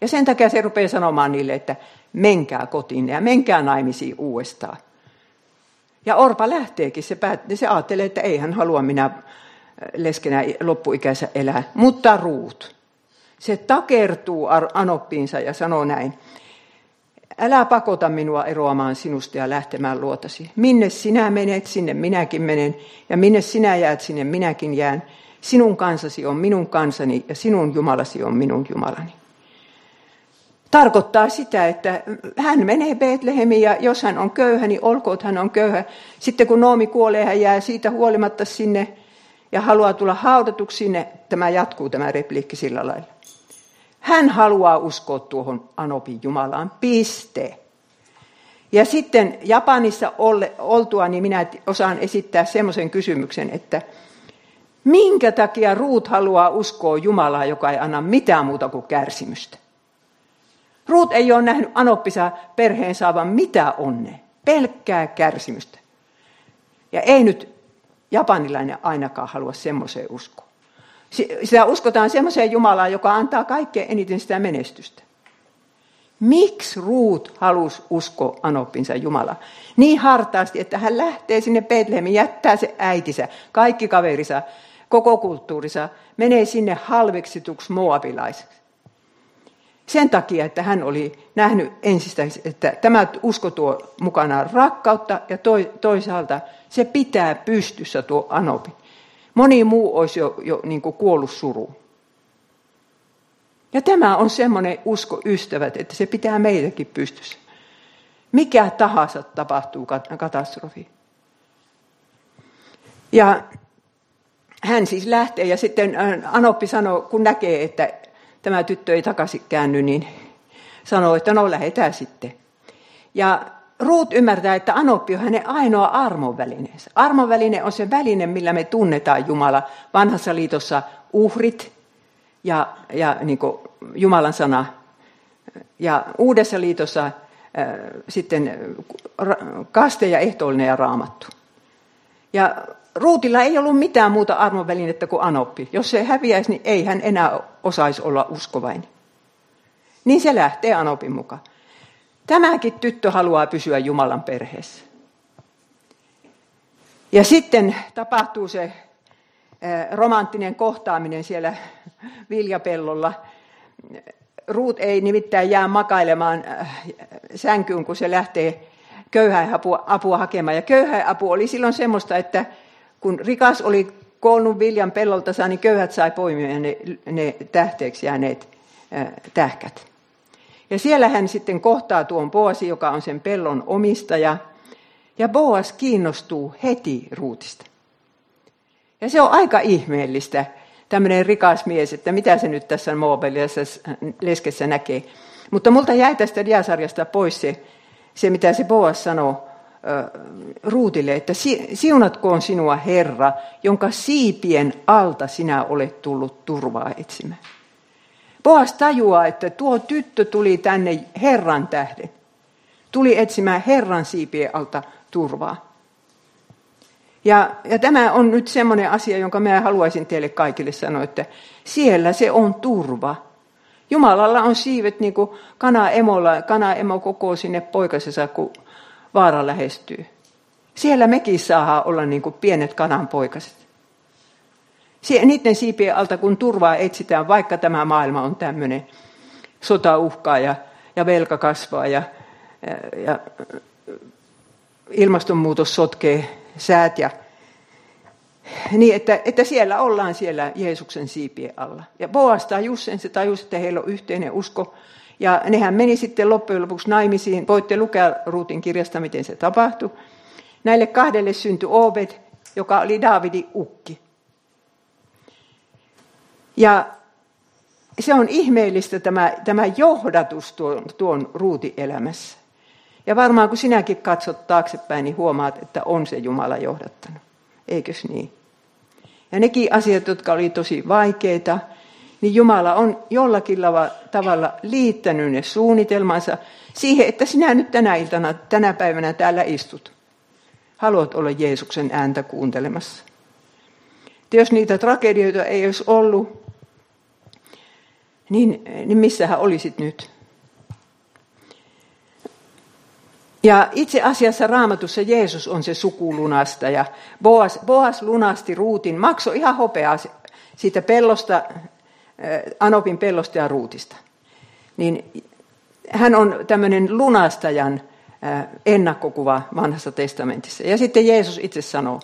Ja sen takia se rupeaa sanomaan niille, että menkää kotiin ja menkää naimisiin uudestaan. Ja Orpa lähteekin, se, päät, se ajattelee, että ei hän halua minä leskenä loppuikänsä elää, mutta Ruut. Se takertuu Anoppiinsa ja sanoo näin, älä pakota minua eroamaan sinusta ja lähtemään luotasi. Minne sinä menet, sinne minäkin menen, ja minne sinä jäät, sinne minäkin jään. Sinun kansasi on minun kansani, ja sinun Jumalasi on minun Jumalani. Tarkoittaa sitä, että hän menee Betlehemiin ja jos hän on köyhä, niin olkoon, hän on köyhä. Sitten kun Noomi kuolee, hän jää siitä huolimatta sinne ja haluaa tulla haudatuksi sinne. Tämä jatkuu tämä repliikki sillä lailla. Hän haluaa uskoa tuohon Anopin Jumalaan. Piste. Ja sitten Japanissa oltua, niin minä osaan esittää semmoisen kysymyksen, että minkä takia Ruut haluaa uskoa Jumalaa, joka ei anna mitään muuta kuin kärsimystä? Ruut ei ole nähnyt Anoppisa perheen saavan mitä onne, pelkkää kärsimystä. Ja ei nyt japanilainen ainakaan halua semmoiseen uskoa. Sitä uskotaan semmoiseen Jumalaan, joka antaa kaikkein eniten sitä menestystä. Miksi Ruut halusi uskoa Anoppinsa Jumala niin hartaasti, että hän lähtee sinne Betlehemiin, jättää se äitinsä, kaikki kaverissa, koko kulttuurissa, menee sinne halveksituksi moabilaiseksi. Sen takia, että hän oli nähnyt ensistä, että tämä usko tuo mukanaan rakkautta ja toisaalta se pitää pystyssä tuo Anopi. Moni muu olisi jo, jo niin kuin kuollut suruun. Ja tämä on semmoinen usko, ystävät, että se pitää meitäkin pystyssä. Mikä tahansa tapahtuu katastrofi. Ja hän siis lähtee ja sitten Anoppi sanoo, kun näkee, että tämä tyttö ei takaisin käänny, niin sanoo, että no lähetään sitten. Ja Ruut ymmärtää, että Anoppi on hänen ainoa armon välineensä. Armon väline on se väline, millä me tunnetaan Jumala. Vanhassa liitossa uhrit ja, ja niin Jumalan sana. Ja uudessa liitossa äh, sitten kaste ja ehtoollinen ja raamattu. Ja Ruutilla ei ollut mitään muuta armonvälinettä kuin anoppi. Jos se häviäisi, niin ei hän enää osaisi olla uskovainen. Niin se lähtee anopin mukaan. Tämäkin tyttö haluaa pysyä Jumalan perheessä. Ja sitten tapahtuu se eh, romanttinen kohtaaminen siellä viljapellolla. Ruut ei nimittäin jää makailemaan eh, sänkyyn, kun se lähtee köyhäapua apua hakemaan. Ja köyhäapu oli silloin semmoista, että kun rikas oli koonnut viljan pellolta, niin köyhät sai poimia ne, ne tähteeksi jääneet äh, tähkät. Ja siellä hän sitten kohtaa tuon Boasi, joka on sen pellon omistaja. Ja Boas kiinnostuu heti Ruutista. Ja se on aika ihmeellistä, tämmöinen rikas mies, että mitä se nyt tässä Moabeliassa leskessä näkee. Mutta multa jäi tästä diasarjasta pois se, se mitä se Boas sanoo Ruutille, että siunatkoon sinua Herra, jonka siipien alta sinä olet tullut turvaa etsimään. Boas tajuaa, että tuo tyttö tuli tänne Herran tähden. Tuli etsimään Herran siipien alta turvaa. Ja, ja tämä on nyt semmoinen asia, jonka minä haluaisin teille kaikille sanoa, että siellä se on turva. Jumalalla on siivet niin kuin kana-emolla. Kana-emo kokoo sinne poikasensa, kun vaara lähestyy. Siellä mekin saa olla niin kuin pienet kananpoikaset. Niiden siipien alta, kun turvaa etsitään, vaikka tämä maailma on tämmöinen, sota uhkaa ja, ja velka kasvaa ja, ja, ja ilmastonmuutos sotkee säät ja niin, että, että siellä ollaan siellä Jeesuksen siipien alla. Ja Boas tajus sen, se tajus, että heillä on yhteinen usko ja nehän meni sitten loppujen lopuksi naimisiin. Voitte lukea Ruutin kirjasta, miten se tapahtui. Näille kahdelle syntyi Obed, joka oli Daavidin ukki. Ja se on ihmeellistä tämä, tämä johdatus tuon, tuon Ruutin elämässä. Ja varmaan kun sinäkin katsot taaksepäin, niin huomaat, että on se Jumala johdattanut. Eikös niin? Ja nekin asiat, jotka oli tosi vaikeita, niin Jumala on jollakin tavalla liittänyt ne suunnitelmansa siihen, että sinä nyt tänä iltana, tänä päivänä täällä istut. Haluat olla Jeesuksen ääntä kuuntelemassa. Että jos niitä tragedioita ei olisi ollut, niin, niin missähän olisit nyt? Ja itse asiassa raamatussa Jeesus on se sukulunastaja. Boas, Boas lunasti ruutin, maksoi ihan hopeaa siitä pellosta Anopin pellosta ja ruutista. Niin hän on tämmöinen lunastajan ennakkokuva vanhassa testamentissa. Ja sitten Jeesus itse sanoo,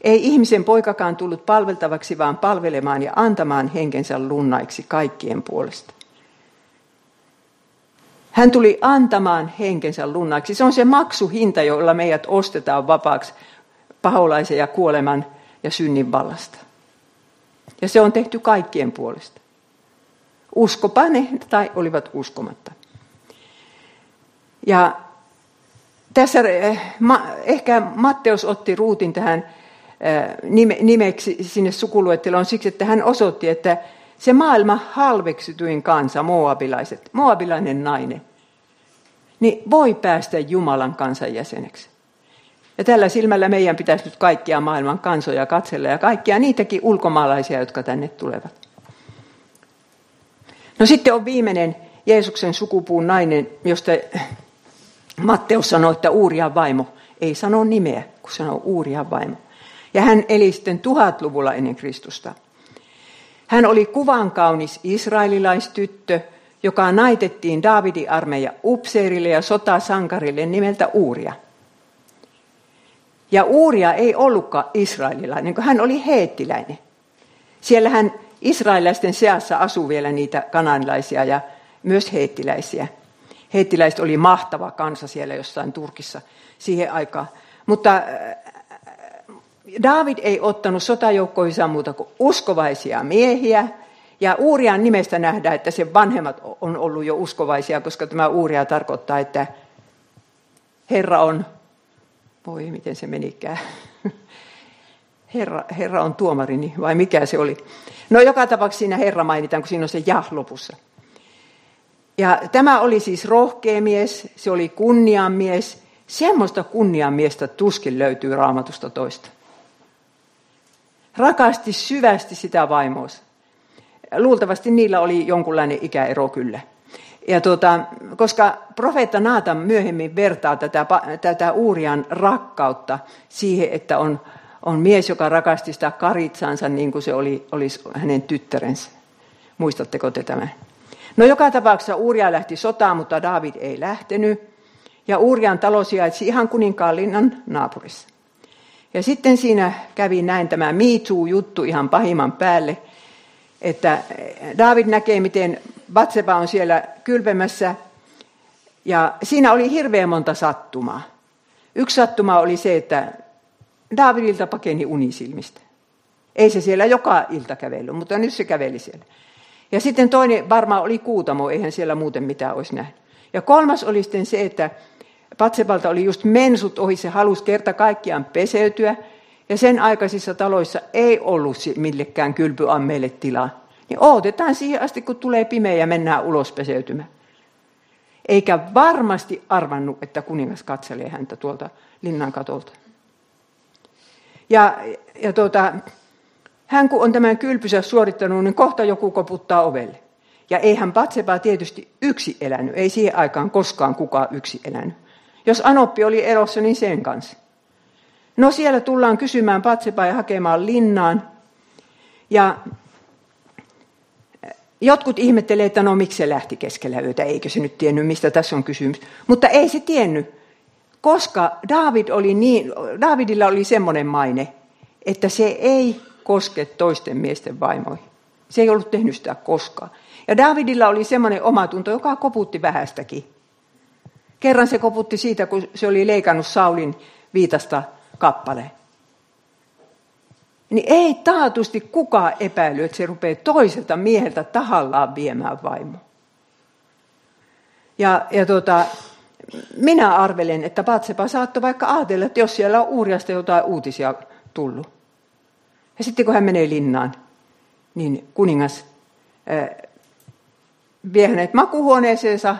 ei ihmisen poikakaan tullut palveltavaksi, vaan palvelemaan ja antamaan henkensä lunnaiksi kaikkien puolesta. Hän tuli antamaan henkensä lunnaiksi. Se on se maksuhinta, jolla meidät ostetaan vapaaksi paholaisen ja kuoleman ja synnin vallasta. Ja se on tehty kaikkien puolesta. Uskopa ne tai olivat uskomatta. Ja tässä eh, ehkä Matteus otti ruutin tähän eh, nimeksi sinne sukuluetteloon siksi, että hän osoitti, että se maailma halveksityin kansa, moabilaiset, moabilainen nainen, niin voi päästä Jumalan kansan jäseneksi. Ja tällä silmällä meidän pitäisi nyt kaikkia maailman kansoja katsella ja kaikkia niitäkin ulkomaalaisia, jotka tänne tulevat. No sitten on viimeinen Jeesuksen sukupuun nainen, josta Matteus sanoi, että Uurian vaimo. Ei sano nimeä, kun sanoo Uurian vaimo. Ja hän eli sitten tuhatluvulla ennen Kristusta. Hän oli kuvan kaunis israelilaistyttö, joka naitettiin Daavidin armeija upseerille ja sotasankarille nimeltä Uuria. Ja Uuria ei ollutkaan israelilainen, kun hän oli heettiläinen. Siellä hän israelilaisten seassa asuu vielä niitä kananilaisia ja myös heettiläisiä. Heettiläiset oli mahtava kansa siellä jossain Turkissa siihen aikaan. Mutta äh, David ei ottanut sotajoukkoihinsa muuta kuin uskovaisia miehiä. Ja Uurian nimestä nähdään, että sen vanhemmat on ollut jo uskovaisia, koska tämä Uuria tarkoittaa, että Herra on, voi miten se menikään, (laughs) Herra, Herra on tuomarini, vai mikä se oli? No joka tapauksessa siinä Herra mainitaan, kun siinä on se jah lopussa. Ja tämä oli siis rohkea mies, se oli kunniamies. Semmoista kunniamiestä tuskin löytyy raamatusta toista. Rakasti syvästi sitä vaimoa. Luultavasti niillä oli jonkunlainen ikäero kyllä. Ja tuota, koska profeetta Naatan myöhemmin vertaa tätä, tätä Uurian rakkautta siihen, että on, on mies, joka rakasti sitä karitsansa niin kuin se oli, olisi hänen tyttärensä. Muistatteko te tämän? No joka tapauksessa Uuria lähti sotaan, mutta David ei lähtenyt. Ja Uurian talo sijaitsi ihan kuninkaan linnan naapurissa. Ja sitten siinä kävi näin tämä MeToo-juttu ihan pahimman päälle, että David näkee, miten Batseba on siellä kylpemässä. Ja siinä oli hirveän monta sattumaa. Yksi sattuma oli se, että Davidilta pakeni unisilmistä. Ei se siellä joka ilta kävellyt, mutta nyt se käveli siellä. Ja sitten toinen varmaan oli kuutamo, eihän siellä muuten mitään olisi nähnyt. Ja kolmas oli sitten se, että Patsebalta oli just mensut ohi, se halusi kerta kaikkiaan peseytyä. Ja sen aikaisissa taloissa ei ollut millekään kylpyammeille tilaa. Niin odotetaan siihen asti, kun tulee pimeä ja mennään ulos peseytymään. Eikä varmasti arvannut, että kuningas katselee häntä tuolta linnan katolta. Ja, ja tuota, hän kun on tämän kylpysä suorittanut, niin kohta joku koputtaa ovelle. Ja eihän Patseba tietysti yksi elänyt, ei siihen aikaan koskaan kukaan yksi elänyt. Jos Anoppi oli elossa, niin sen kanssa. No siellä tullaan kysymään Patseba ja hakemaan linnaan. Ja jotkut ihmettelee, että no miksi se lähti keskellä yötä, eikö se nyt tiennyt, mistä tässä on kysymys. Mutta ei se tiennyt, koska David oli niin, Davidilla oli semmoinen maine, että se ei koske toisten miesten vaimoihin. Se ei ollut tehnyt sitä koskaan. Ja Davidilla oli semmoinen omatunto, joka koputti vähästäkin. Kerran se koputti siitä, kun se oli leikannut Saulin viitasta kappaleen. Niin ei taatusti kukaan epäily, että se rupeaa toiselta mieheltä tahallaan viemään vaimo. Ja, ja tuota, minä arvelen, että Patsepa saattoi vaikka ajatella, että jos siellä on Uuriasta jotain uutisia tullut, ja sitten kun hän menee linnaan, niin kuningas ää, vie hänet makuhuoneeseensa,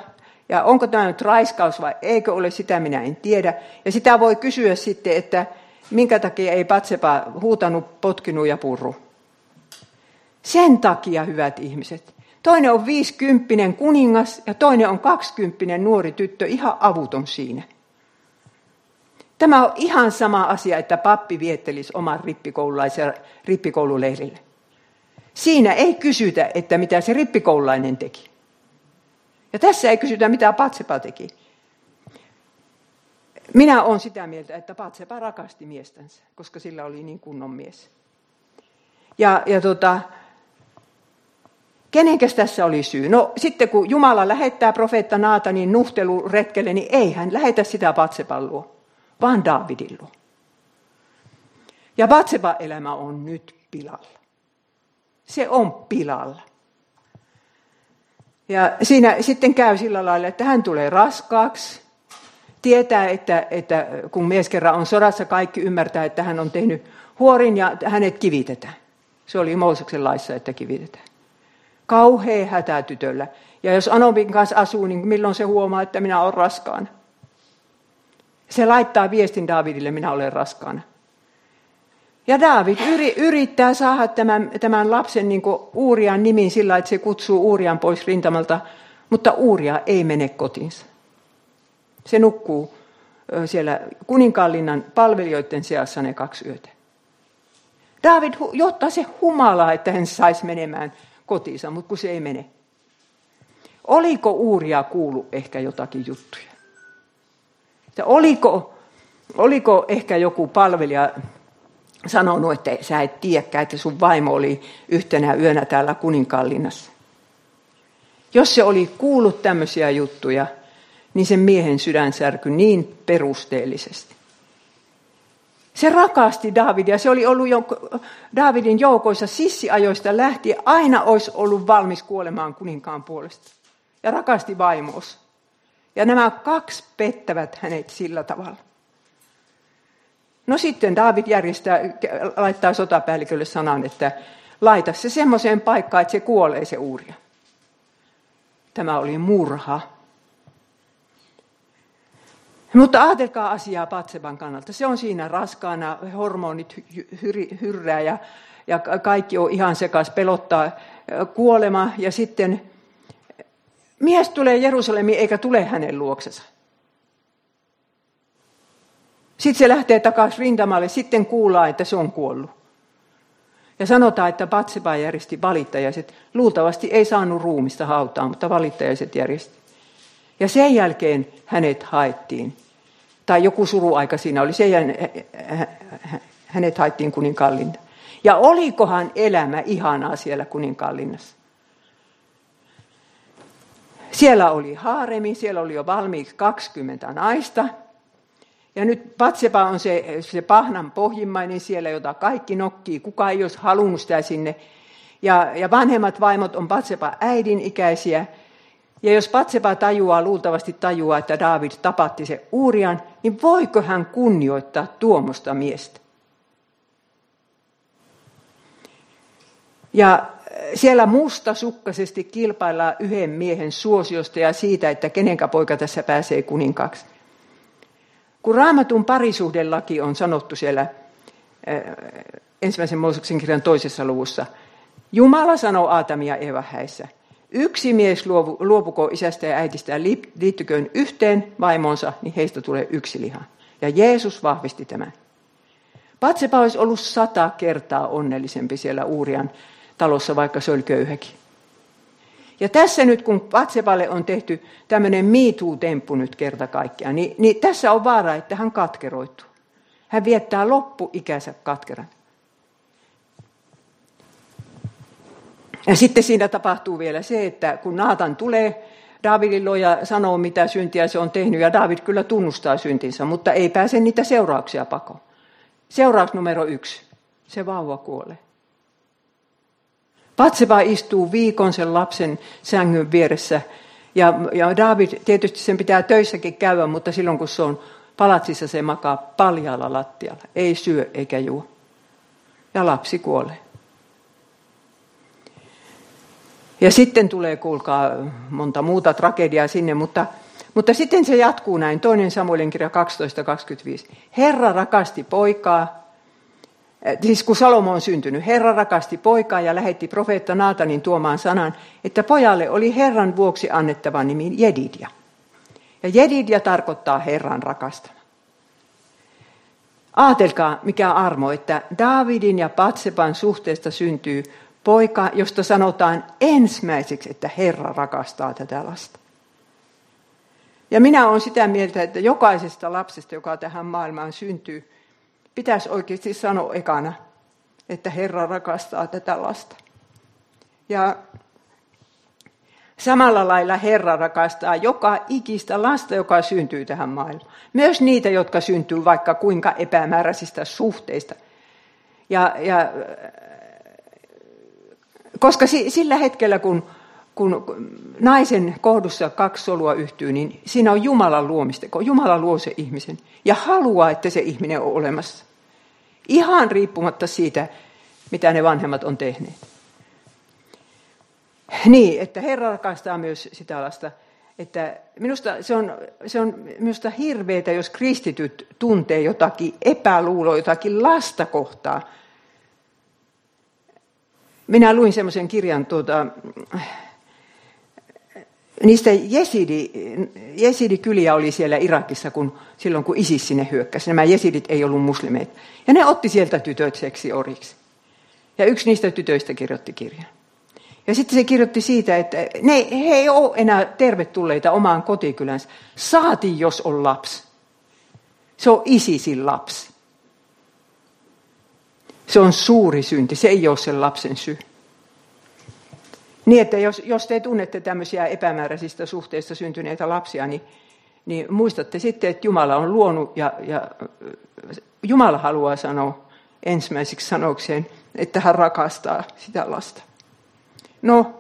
ja onko tämä nyt raiskaus vai eikö ole, sitä minä en tiedä. Ja sitä voi kysyä sitten, että minkä takia ei Patsepa huutanut, potkinut ja purru. Sen takia, hyvät ihmiset. Toinen on viisikymppinen kuningas ja toinen on kaksikymppinen nuori tyttö, ihan avuton siinä. Tämä on ihan sama asia, että pappi viettelisi oman rippikoululaisen rippikoululeirille. Siinä ei kysytä, että mitä se rippikoululainen teki. Ja tässä ei kysytä, mitä Patsepa teki. Minä olen sitä mieltä, että Patsepa rakasti miestänsä, koska sillä oli niin kunnon mies. Ja, ja tota, kenenkäs tässä oli syy? No sitten kun Jumala lähettää profeetta Naatanin nuhteluretkelle, niin ei hän lähetä sitä Patsepan luo, vaan Daavidin luo. Ja Batseban elämä on nyt pilalla. Se on pilalla. Ja siinä sitten käy sillä lailla, että hän tulee raskaaksi, tietää, että, että kun mies kerran on sodassa, kaikki ymmärtää, että hän on tehnyt huorin ja hänet kivitetään. Se oli Mooseksen laissa, että kivitetään. Kauhea hätä tytöllä. Ja jos Anobin kanssa asuu, niin milloin se huomaa, että minä olen raskaana? Se laittaa viestin Davidille, minä olen raskaana. Ja David yrittää saada tämän, tämän lapsen niin Uurian nimin sillä, että se kutsuu Uurian pois rintamalta, mutta Uuria ei mene kotiinsa. Se nukkuu siellä kuninkaallinnan palvelijoiden seassa ne kaksi yötä. David jotta se humalaa, että hän saisi menemään kotiinsa, mutta kun se ei mene. Oliko Uuria kuulu ehkä jotakin juttuja? oliko, oliko ehkä joku palvelija sanonut, että sä et tiedäkään, että sun vaimo oli yhtenä yönä täällä kuninkallinnassa. Jos se oli kuullut tämmöisiä juttuja, niin sen miehen sydän särkyi niin perusteellisesti. Se rakasti Davidia. Se oli ollut jo Davidin joukoissa sissiajoista lähtien. Aina olisi ollut valmis kuolemaan kuninkaan puolesta. Ja rakasti vaimoos. Ja nämä kaksi pettävät hänet sillä tavalla. No sitten David järjestää, laittaa sotapäällikölle sanan, että laita se semmoiseen paikkaan, että se kuolee se uuria. Tämä oli murha. Mutta ajatelkaa asiaa Patseban kannalta. Se on siinä raskaana, hormonit hyrrää ja, ja kaikki on ihan sekas, pelottaa kuolema. Ja sitten mies tulee Jerusalemiin eikä tule hänen luoksensa. Sitten se lähtee takaisin rintamalle, sitten kuullaan, että se on kuollut. Ja sanotaan, että Batseba järjesti valittajaiset. Luultavasti ei saanut ruumista hautaa, mutta valittajaiset järjesti. Ja sen jälkeen hänet haettiin. Tai joku suruaika siinä oli. Sen jälkeen hänet haettiin kuninkallinta. Ja olikohan elämä ihanaa siellä kuninkallinnassa? Siellä oli haaremi, siellä oli jo valmiiksi 20 naista – ja nyt Patsepa on se, se pahnan pohjimmainen siellä, jota kaikki nokkii. Kuka ei olisi halunnut sitä sinne. Ja, ja vanhemmat vaimot on Patsepa äidin ikäisiä. Ja jos Patsepa tajuaa, luultavasti tajuaa, että David tapatti se Uurian, niin voiko hän kunnioittaa tuomosta miestä? Ja siellä mustasukkaisesti kilpaillaan yhden miehen suosiosta ja siitä, että kenenkä poika tässä pääsee kuninkaaksi. Kun raamatun parisuhdelaki on sanottu siellä eh, ensimmäisen Mooseksen kirjan toisessa luvussa, Jumala sanoo Aatamia Eva häissä, yksi mies luovu, luopuko isästä ja äitistä ja liittyköön yhteen vaimonsa, niin heistä tulee yksi liha. Ja Jeesus vahvisti tämän. Patsepa olisi ollut sata kertaa onnellisempi siellä Uurian talossa, vaikka se oli köyhäkin. Ja tässä nyt, kun Patsepalle on tehty tämmöinen miituu-temppu nyt kerta kaikkiaan, niin, niin tässä on vaara, että hän katkeroituu. Hän viettää loppuikänsä katkeran. Ja sitten siinä tapahtuu vielä se, että kun Naatan tulee Davidin luo ja sanoo, mitä syntiä se on tehnyt, ja David kyllä tunnustaa syntinsä, mutta ei pääse niitä seurauksia pakoon. Seuraus numero yksi. Se vauva kuolee. Patseba istuu viikon sen lapsen sängyn vieressä. Ja, ja David, tietysti sen pitää töissäkin käydä, mutta silloin kun se on palatsissa, se makaa paljalla lattialla. Ei syö eikä juo. Ja lapsi kuolee. Ja sitten tulee, kuulkaa, monta muuta tragediaa sinne, mutta, mutta sitten se jatkuu näin. Toinen Samuelin kirja 12.25. Herra rakasti poikaa, siis kun Salomo on syntynyt, Herra rakasti poikaa ja lähetti profeetta Naatanin tuomaan sanan, että pojalle oli Herran vuoksi annettava nimi Jedidia. Ja Jedidia tarkoittaa Herran rakastama. Aatelkaa, mikä armo, että Daavidin ja Patsepan suhteesta syntyy poika, josta sanotaan ensimmäiseksi, että Herra rakastaa tätä lasta. Ja minä olen sitä mieltä, että jokaisesta lapsesta, joka tähän maailmaan syntyy, pitäisi oikeasti sanoa ekana, että Herra rakastaa tätä lasta. Ja samalla lailla Herra rakastaa joka ikistä lasta, joka syntyy tähän maailmaan. Myös niitä, jotka syntyy vaikka kuinka epämääräisistä suhteista. Ja, ja, koska sillä hetkellä, kun, kun naisen kohdussa kaksi solua yhtyy, niin siinä on Jumalan luomista, kun Jumala luo se ihmisen ja haluaa, että se ihminen on olemassa. Ihan riippumatta siitä, mitä ne vanhemmat on tehneet. Niin, että Herra rakastaa myös sitä lasta. Että minusta se on, se on minusta hirveetä, jos kristityt tuntee jotakin epäluuloa, jotakin lasta kohtaa. Minä luin semmoisen kirjan tuota, niistä jesidi, jesidikyliä oli siellä Irakissa kun, silloin, kun ISIS sinne hyökkäsi. Nämä jesidit ei ollut muslimeita. Ja ne otti sieltä tytöt seksi oriksi. Ja yksi niistä tytöistä kirjoitti kirjan. Ja sitten se kirjoitti siitä, että ne, he ei ole enää tervetulleita omaan kotikylänsä. Saati, jos on lapsi. Se on isisin lapsi. Se on suuri synti, se ei ole sen lapsen syy. Niin, että jos, jos te tunnette tämmöisiä epämääräisistä suhteista syntyneitä lapsia, niin, niin muistatte sitten, että Jumala on luonut ja, ja Jumala haluaa sanoa ensimmäiseksi sanokseen, että hän rakastaa sitä lasta. No,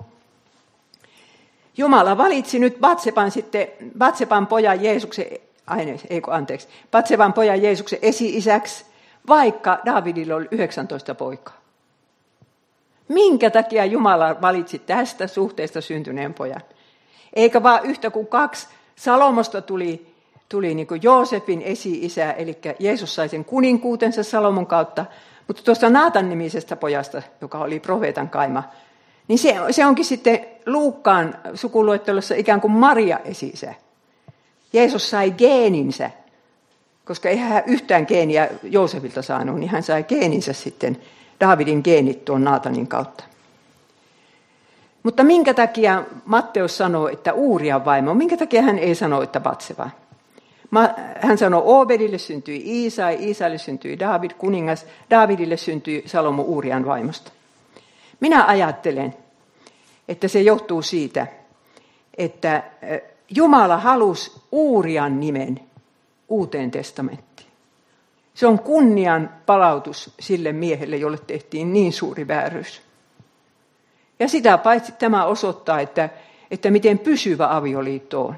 Jumala valitsi nyt Batsepan sitten, Batsepan pojan Jeesuksen, aine, ei anteeksi, Batsepan pojan Jeesuksen esi-isäksi, vaikka Davidilla oli 19 poikaa. Minkä takia Jumala valitsi tästä suhteesta syntyneen pojan? Eikä vaan yhtä kuin kaksi. Salomosta tuli, tuli niin kuin Joosefin esi-isä, eli Jeesus sai sen kuninkuutensa Salomon kautta, mutta tuosta Naatan nimisestä pojasta, joka oli profeetan kaima, niin se, se onkin sitten Luukkaan sukuluettelossa ikään kuin Maria esi Jeesus sai geeninsä, koska ei hän yhtään geeniä Joosefilta saanut, niin hän sai geeninsä sitten, Daavidin geenit tuon Naatanin kautta. Mutta minkä takia Matteus sanoo, että Uurian vaimo, minkä takia hän ei sano, että Batseva? Hän sanoi, Obedille syntyi Iisai, Iisaille syntyi David, kuningas, Davidille syntyi Salomo Uurian vaimosta. Minä ajattelen, että se johtuu siitä, että Jumala halusi Uurian nimen uuteen testamenttiin. Se on kunnian palautus sille miehelle, jolle tehtiin niin suuri vääryys. Ja sitä paitsi tämä osoittaa, että, että miten pysyvä avioliitto on.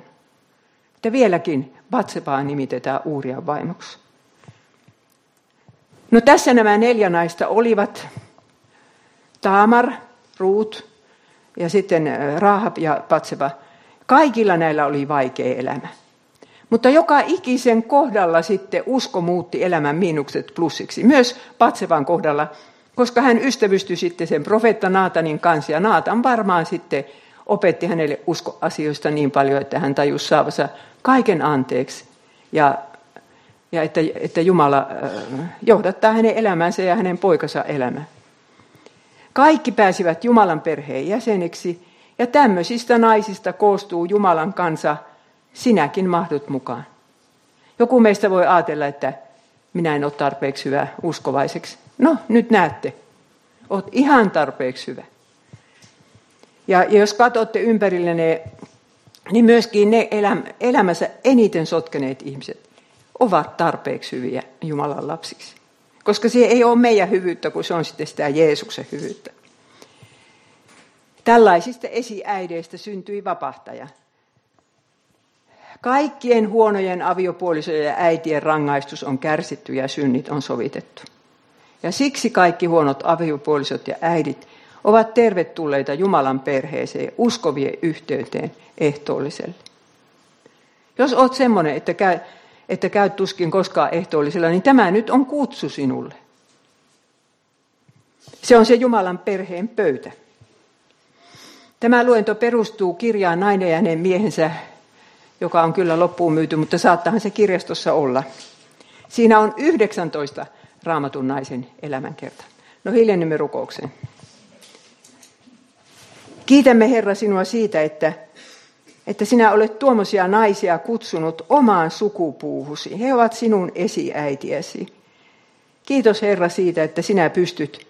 Että vieläkin Batsebaa nimitetään Uurian vaimoksi. No tässä nämä neljä naista olivat Taamar, Ruut ja sitten äh, Rahab ja Patseba. Kaikilla näillä oli vaikea elämä. Mutta joka ikisen kohdalla sitten usko muutti elämän miinukset plussiksi. Myös Patsevan kohdalla, koska hän ystävystyi sitten sen profeetta Naatanin kanssa. Ja Naatan varmaan sitten opetti hänelle uskoasioista niin paljon, että hän tajusi saavansa kaiken anteeksi. Ja, ja että, että Jumala äh, johdattaa hänen elämänsä ja hänen poikansa elämää. Kaikki pääsivät Jumalan perheen jäseniksi, ja tämmöisistä naisista koostuu Jumalan kansa, sinäkin mahdut mukaan. Joku meistä voi ajatella, että minä en ole tarpeeksi hyvä uskovaiseksi. No, nyt näette. Olet ihan tarpeeksi hyvä. Ja jos katsotte ympärillenne, niin myöskin ne elämässä eniten sotkeneet ihmiset ovat tarpeeksi hyviä Jumalan lapsiksi. Koska se ei ole meidän hyvyyttä, kun se on sitten sitä Jeesuksen hyvyyttä. Tällaisista esiäideistä syntyi vapahtaja. Kaikkien huonojen aviopuolisojen ja äitien rangaistus on kärsitty ja synnit on sovitettu. Ja siksi kaikki huonot aviopuolisot ja äidit ovat tervetulleita Jumalan perheeseen uskovien yhteyteen ehtoolliselle. Jos olet semmoinen, että käy, että käyt tuskin koskaan ehtoollisella, niin tämä nyt on kutsu sinulle. Se on se Jumalan perheen pöytä. Tämä luento perustuu kirjaan Nainen ja hänen miehensä, joka on kyllä loppuun myyty, mutta saattahan se kirjastossa olla. Siinä on 19 raamatun naisen elämänkerta. No hiljennymme rukoukseen. Kiitämme Herra sinua siitä, että että sinä olet tuommoisia naisia kutsunut omaan sukupuuhusi. He ovat sinun esiäitiesi. Kiitos Herra siitä, että sinä pystyt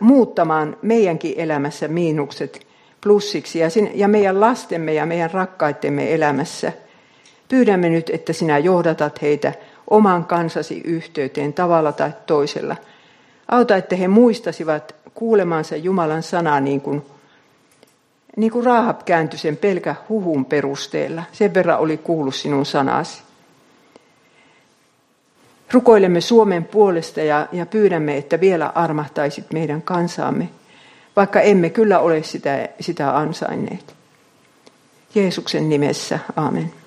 muuttamaan meidänkin elämässä miinukset plussiksi ja, ja meidän lastemme ja meidän rakkaittemme elämässä. Pyydämme nyt, että sinä johdatat heitä oman kansasi yhteyteen tavalla tai toisella. Auta, että he muistasivat kuulemansa Jumalan sanaa niin kuin, niin kuin Raahab kääntyi sen pelkä huhun perusteella. Sen verran oli kuullut sinun sanasi. Rukoilemme Suomen puolesta ja, ja pyydämme, että vielä armahtaisit meidän kansaamme, vaikka emme kyllä ole sitä, sitä ansainneet. Jeesuksen nimessä, amen.